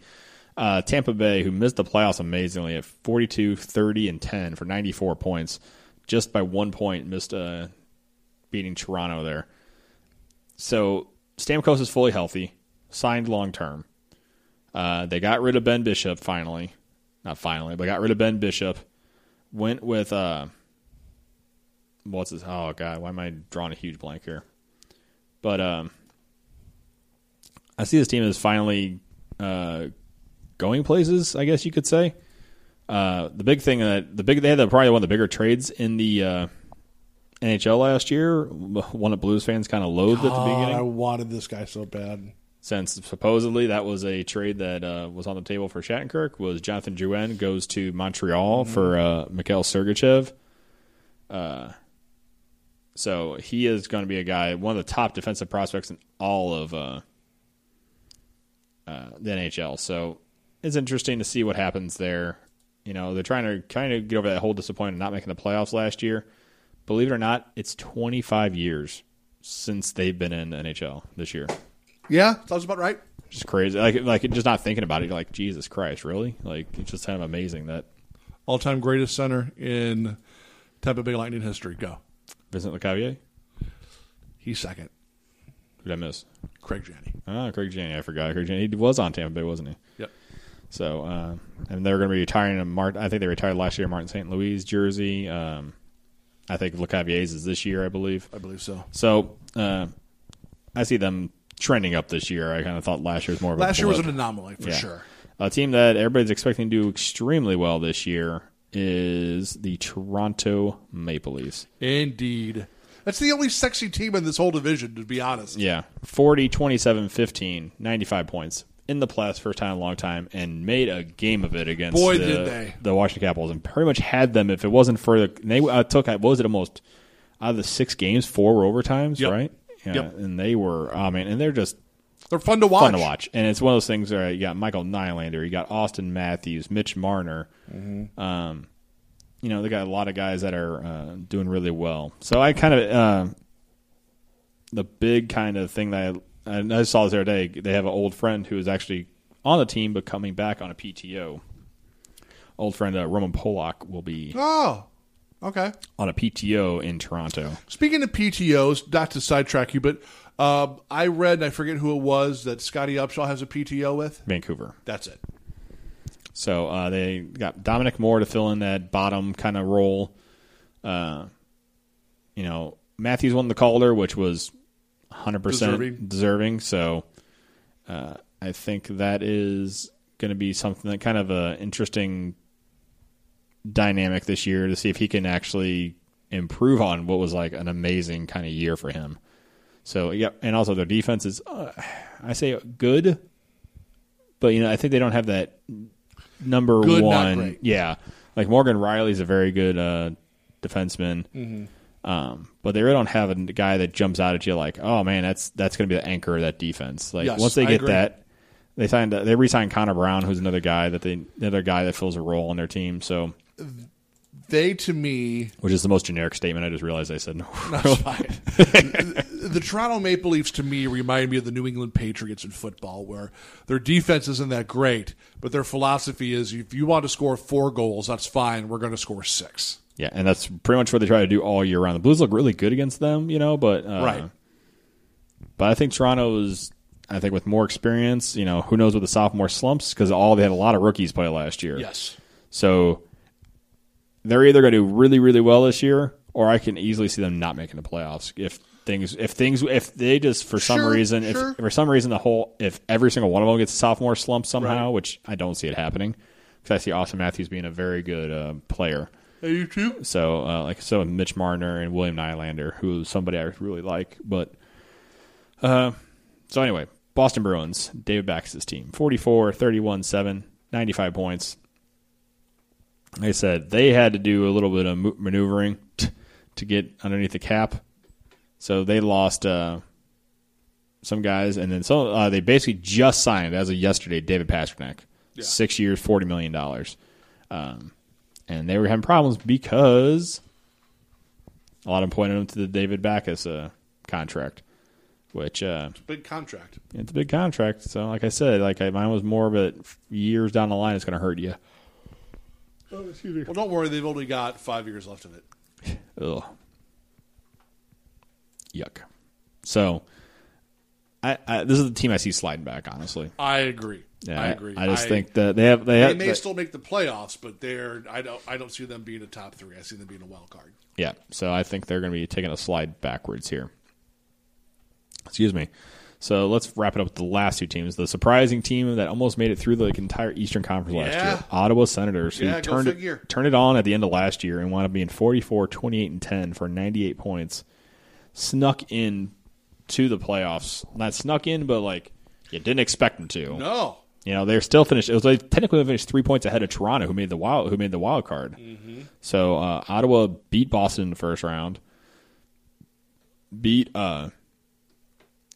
Uh, Tampa Bay, who missed the playoffs amazingly at 42, 30, and 10 for 94 points, just by one point missed uh, beating Toronto there. So Stamkos is fully healthy, signed long term. Uh, they got rid of Ben Bishop finally, not finally, but got rid of Ben Bishop. Went with uh, what's his? Oh god, why am I drawing a huge blank here? But um, I see this team is finally uh, going places. I guess you could say. Uh, the big thing that the big they had the, probably one of the bigger trades in the uh, NHL last year. One that Blues fans kind of loathed at the beginning I wanted this guy so bad. since supposedly that was a trade that uh, was on the table for Shattenkirk was Jonathan Drouin goes to Montreal for uh, Mikhail Sergachev. Uh, so he is going to be a guy, one of the top defensive prospects in all of uh, uh, the NHL. So it's interesting to see what happens there. You know, they're trying to kind of get over that whole disappointment of not making the playoffs last year. Believe it or not, it's 25 years since they've been in the NHL this year. Yeah, sounds about right. Just crazy. Like like just not thinking about it. You're like Jesus Christ, really? Like it's just kind of amazing that All time greatest center in Tampa Bay Lightning history. Go. Vincent Lecavalier. He's second. Who did I miss? Craig Janney. Ah, Craig Janney. I forgot. Craig Janney. He was on Tampa Bay, wasn't he? Yep. So, uh, and they're going to be retiring. A Mart- I think they retired last year. Martin St. Louis jersey. Um, I think Lecavalier's is this year, I believe. I believe so. So, uh, I see them trending up this year. I kind of thought last year was more of a Last year was an anomaly for Yeah. sure. A team that everybody's expecting to do extremely well this year is the Toronto Maple Leafs. Indeed. That's the only sexy team in this whole division, to be honest. Yeah. 40, 27, 15, 95 points in the playoffs first time in a long time and made a game of it against Boy, the, did they. the Washington Capitals and pretty much had them if it wasn't for the they uh, took what was it almost out of the six games four were overtimes Yep. right yeah Yep. and they were oh man and they're just They're fun to watch. fun to watch and it's one of those things where you got Michael Nylander you got Auston Matthews Mitch Marner Mm-hmm. um you know they got a lot of guys that are uh, doing really well so I kind of uh, the big kind of thing that I, I saw this the other day, they have an old friend who is actually on the team but coming back on a PTO. Old friend uh, Roman Polak will be Oh, okay. on a PTO in Toronto. Speaking of PTOs, not to sidetrack you, but uh, I read, I forget who it was, that Scottie Upshall has a PTO with. Vancouver. That's it. So uh, they got Dominic Moore to fill in that bottom kind of role. Uh, you know, Matthews won the Calder, which was 100% Deserving. deserving. So uh, I think that is going to be something that kind of a interesting dynamic this year to see if he can actually improve on what was like an amazing kind of year for him. So yeah, and also their defense is, uh, I say good, but you know I think they don't have that number Good, one. Yeah, like Morgan Rielly's a very good uh, defenseman. Mm-hmm. Um, but they really don't have a guy that jumps out at you like, oh man, that's that's going to be the anchor of that defense. Like Yes, once they I get agree. that, they signed they re-signed Connor Brown, who's another guy that they another guy that fills a role on their team. So, They, to me, which is the most generic statement. I just realized I said no. the Toronto Maple Leafs, to me, remind me of the New England Patriots in football, where their defense isn't that great, but their philosophy is if you want to score four goals, that's fine. We're going to score six. Yeah, and that's pretty much what they try to do all year round. The Blues look really good against them, you know, but uh, Right. But I think Toronto is, I think, with more experience. You know, who knows with the sophomore slumps because all they had a lot of rookies play last year. Yes. So they're either going to do really, really well this year, or I can easily see them not making the playoffs if things, if things, if they just for some Sure, reason, sure. if for some reason the whole, if every single one of them gets a sophomore slump somehow, Right. which I don't see it happening, because I see Auston Matthews being a very good uh, player. Hey, you too? So, uh, like, so Mitch Marner and William Nylander, who's somebody I really like. But, uh, so anyway, Boston Bruins, David Backes's team 44, 31, 7, 95 points. Like I said, they had to do a little bit of maneuvering t- to get underneath the cap. So they lost uh, some guys, and then so uh, they basically just signed, as of yesterday, David Pastrnak. Six years, $40 million. Um, and they were having problems because a lot of them pointed them to the David Backes uh, contract, which uh, Big contract. it's a big contract. So, like I said, like I, mine was more of it years down the line. It's going to hurt you. Well, don't worry. They've only got five years left of it. [SIGHS] Ugh. Yuck. So, I, I this is the team I see sliding back. Honestly, I agree. Yeah, I agree. I just think that they have they, they may they- still make the playoffs, but they're I don't I don't see them being a top three. I see them being a wild card. Yeah, so I think they're going to be taking a slide backwards here. Excuse me. So let's wrap it up with the last two teams. The surprising team that almost made it through the entire Eastern Conference last Yeah. year, Ottawa Senators, who Yeah, turned it, turned it on at the end of last year and wound up being 44, 28, and 10 for 98 points. Snuck in to the playoffs. Not snuck in, but like you didn't expect them to. No, You know, they're still finished. It was like technically finished three points ahead of Toronto, who made the wild, who made the wild card. So uh, Ottawa beat Boston in the first round. Beat, uh,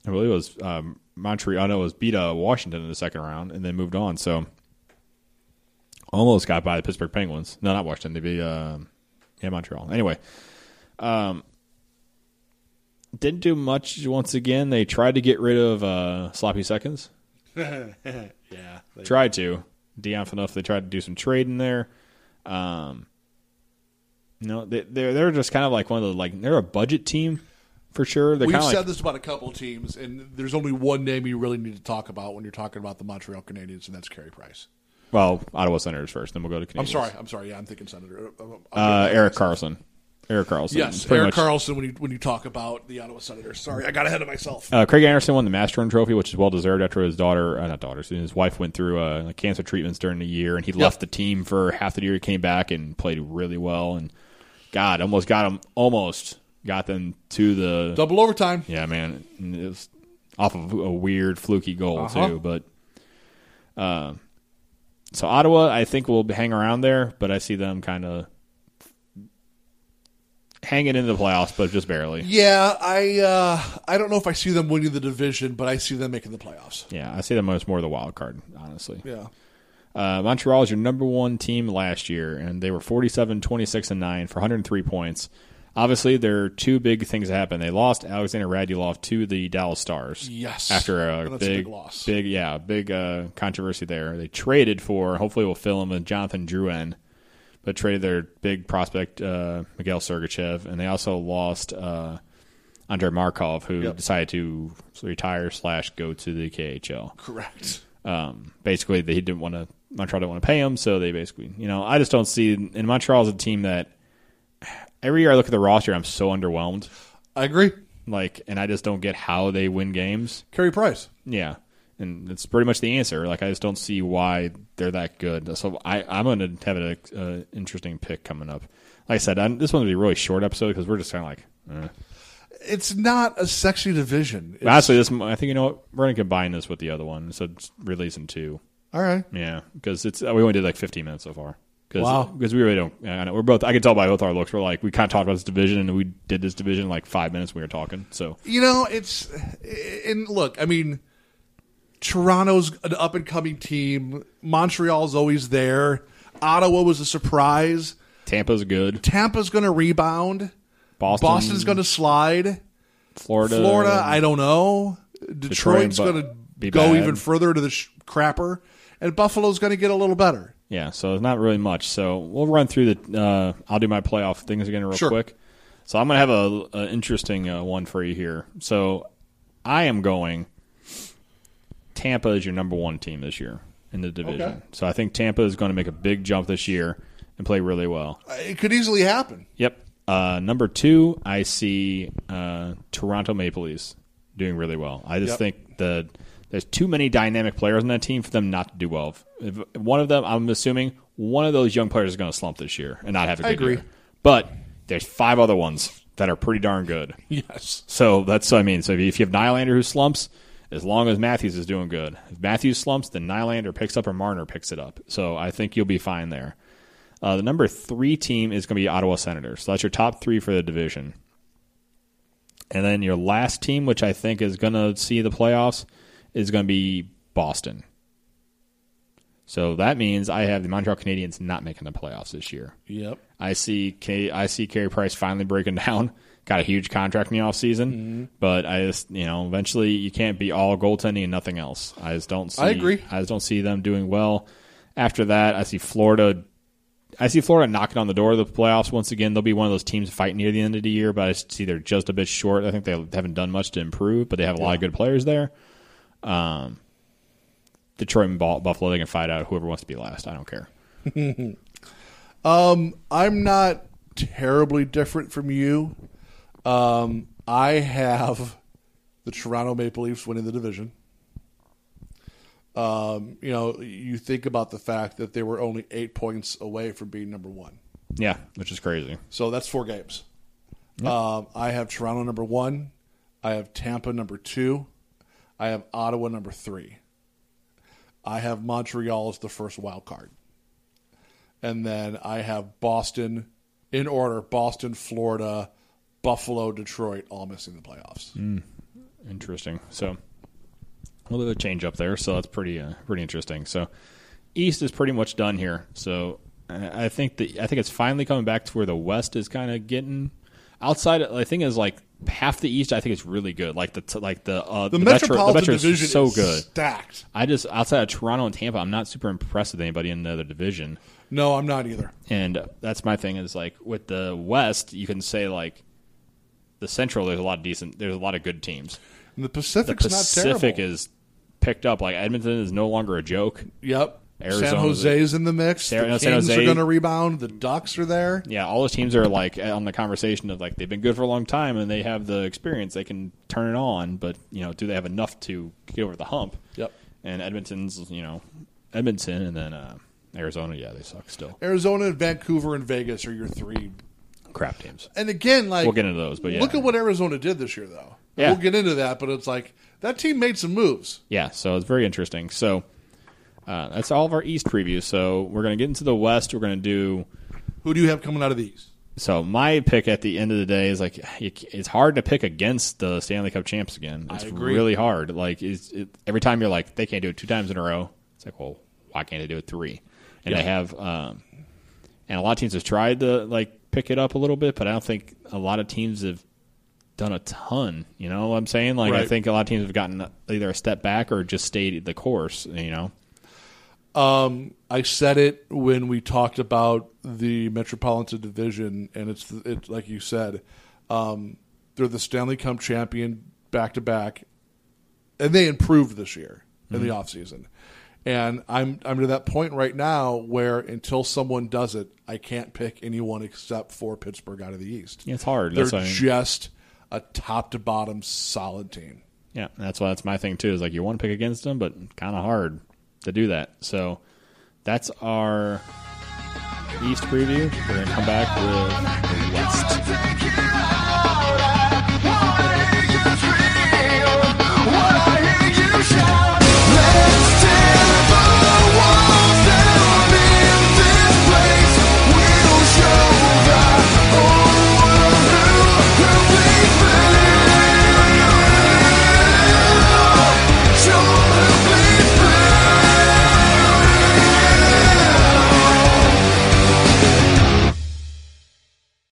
I believe it was um, Montreal. No, it was beat uh, Washington in the second round, and then moved on. So almost got by the Pittsburgh Penguins. No, not Washington. They beat, uh, yeah, Montreal. Anyway, um, didn't do much once again. They tried to get rid of uh, sloppy seconds. [LAUGHS] they- Tried to. Dion Phaneuf, they tried to do some trade in there. Um, no, they, they're they're just kind of like one of the like they're a budget team for sure. They're We've said like this about a couple teams, and there's only one name you really need to talk about when you're talking about the Montreal Canadiens, and that's Carey Price. well Ottawa Senators first, then we'll go to Canadiens. I'm sorry. I'm sorry. Yeah, I'm thinking Senator. I'm- I'm- uh, I'm- Erik Karlsson. Erik Karlsson. Yes, Erik much. Karlsson. When you when you talk about the Ottawa Senators, sorry, I got ahead of myself. Uh, Craig Anderson won the Masterton Trophy, which is well deserved after his daughter, uh, not daughter, his wife went through uh, cancer treatments during the year, and he left the team for half the year. He came back and played really well, and God almost got him, almost got them to the Double overtime. yeah, man. It was off of a weird fluky goal Uh-huh. too, but uh, so Ottawa, I think will hang around there, but I see them kind of hanging in the playoffs, but just barely. Yeah, I uh, I don't know if I see them winning the division, but I see them making the playoffs. Yeah, I see them as more of the wild card, honestly. Yeah. Uh, Montreal is your number one team last year, and they were 47, 26, and 9 for 103 points. Obviously, there are two big things that happened. They lost Alexander Radulov to the Dallas Stars. Yes. After a that's a big, big loss. big, yeah, big uh, controversy there. They traded for, hopefully, we'll fill him with Jonathan Drouin, but traded their big prospect, uh, Mikhail Sergachev, and they also lost uh, Andrei Markov, who Yep. decided to retire slash go to the KHL Correct. um, basically they didn't want to Montreal didn't want to pay him, so they basically, you know, I just don't see. And Montreal is a team that every year I look at the roster, I'm so underwhelmed. I agree. Like, and I just don't get how they win games. Carey Price. Yeah, and it's pretty much the answer. Like, I just don't see why they're that good. So I, I'm going to have an uh, interesting pick coming up. Like I said, I'm, this one's gonna be a really short episode because we're just kind of like. Eh. It's not a sexy division. It's, Honestly, this I think you know what we're gonna combine this with the other one, so it's releasing two. all right. Yeah, because it's we only did like 15 minutes so far. Cause, Wow. Because we really don't. I know we're both. I can tell by both our looks. We're like we kind of talked about this division, and we did this division in like five minutes. We were talking. So You know, it's and look, I mean, Toronto's an up and coming team. Montreal's always there. Ottawa was a surprise. Tampa's good. Tampa's going to rebound. Boston, Boston's going to slide. Florida, Florida, I don't know. Detroit's going to go bad. even further to the sh- crapper, and Buffalo's going to get a little better. Yeah, so it's not really much. So we'll run through the. Uh, I'll do my playoff things again real Sure. quick. So I'm gonna have a, a interesting uh, one for you here. So I am going. Tampa is your number one team this year in the division. Okay. So I think Tampa is going to make a big jump this year and play really well. Uh, It could easily happen. Yep. Uh, number two, I see uh, Toronto Maple Leafs doing really well. I just Yep. think the there's too many dynamic players on that team for them not to do well. If one of them, I'm assuming one of those young players is going to slump this year and not have a good I agree. year. But there's five other ones that are pretty darn good. [LAUGHS] Yes. So that's what I mean. So if you have Nylander who slumps, as long as Matthews is doing good. If Matthews slumps, then Nylander picks up or Marner picks it up. So I think you'll be fine there. Uh, the number three team is going to be Ottawa Senators. So that's your top three for the division. And then your last team, which I think is going to see the playoffs, is going to be Boston. So that means I have the Montreal Canadiens not making the playoffs this year. Yep. I see K, I see Carey Price finally breaking [LAUGHS] down. Got a huge contract in the offseason, Mm-hmm. but I just you know eventually you can't be all goaltending and nothing else. I just don't see. I agree. I just don't see them doing well. After that, I see Florida. I see Florida knocking on the door of the playoffs once again. They'll be one of those teams fighting near the end of the year, but I see they're just a bit short. I think they haven't done much to improve, but they have a lot of good players there. Um, Detroit and Buffalo, they can fight out whoever wants to be last. I don't care. [LAUGHS] I'm not terribly different from you. Um, I have the Toronto Maple Leafs winning the division. Um, you know, you think about the fact that they were only eight points away from being number one. Yeah, which is crazy. So that's four games. Um, I have Toronto number one. I have Tampa number two. I have Ottawa number three. I have Montreal as the first wild card. And then I have Boston in order Boston, Florida, Buffalo, Detroit, all missing the playoffs. Interesting. So a little bit of a change up there. So that's pretty uh, pretty interesting. So East is pretty much done here. So I think the I think it's finally coming back to where the West is kind of getting outside. I think is like half the East, I think it's really good. Like the like the uh, The, Metro, Metropolitan the Metro division is so is good. stacked. I just outside of Toronto and Tampa, I'm not super impressed with anybody in the other division. No, I'm not either. And that's my thing is like with the West, you can say like the Central. There's a lot of decent. There's a lot of good teams. And the The Pacific's terrible. Pacific is picked up. Like Edmonton is no longer a joke. Yep. Arizona's San Jose's in the mix. San- the San Kings Jose- are going to rebound. The Ducks are there. Yeah, all those teams are like on the conversation of like they've been good for a long time and they have the experience. They can turn it on, but you know, do they have enough to get over the hump? Yep. And Edmonton's, you know, Edmonton and then uh, Arizona. Yeah, they suck still. Arizona, and Vancouver, and Vegas are your three. Crap teams. And again, like We'll get into those, but yeah, look at what Arizona did this year, though. Yeah. We'll get into that, but it's like that team made some moves. yeah. So it's very interesting. So uh, that's all of our East preview. So we're gonna get into the West. We're gonna do. Who do you have coming out of the East? So my pick at the end of the day is like it's hard to pick against the Stanley Cup champs again. It's really hard. Like it's, it, every time you're like they can't do it two times in a row. It's like well why can't they do it three? And they have um, and a lot of teams have tried to like pick it up a little bit, but I don't think a lot of teams have done a ton. You know what I'm saying? Like I think a lot of teams have gotten either a step back or just stayed the course. You know. I said it when we talked about the Metropolitan Division, and it's it's like you said, um, they're the Stanley Cup champion back to back, and they improved this year in the offseason. And I'm I'm to that point right now where until someone does it, I can't pick anyone except for Pittsburgh out of the East. Yeah, it's hard. They're I mean. just a top to bottom solid team. Yeah, that's why that's my thing too. Is like you want to pick against them, but kind of hard to do that. So that's our East preview. We're gonna come back with the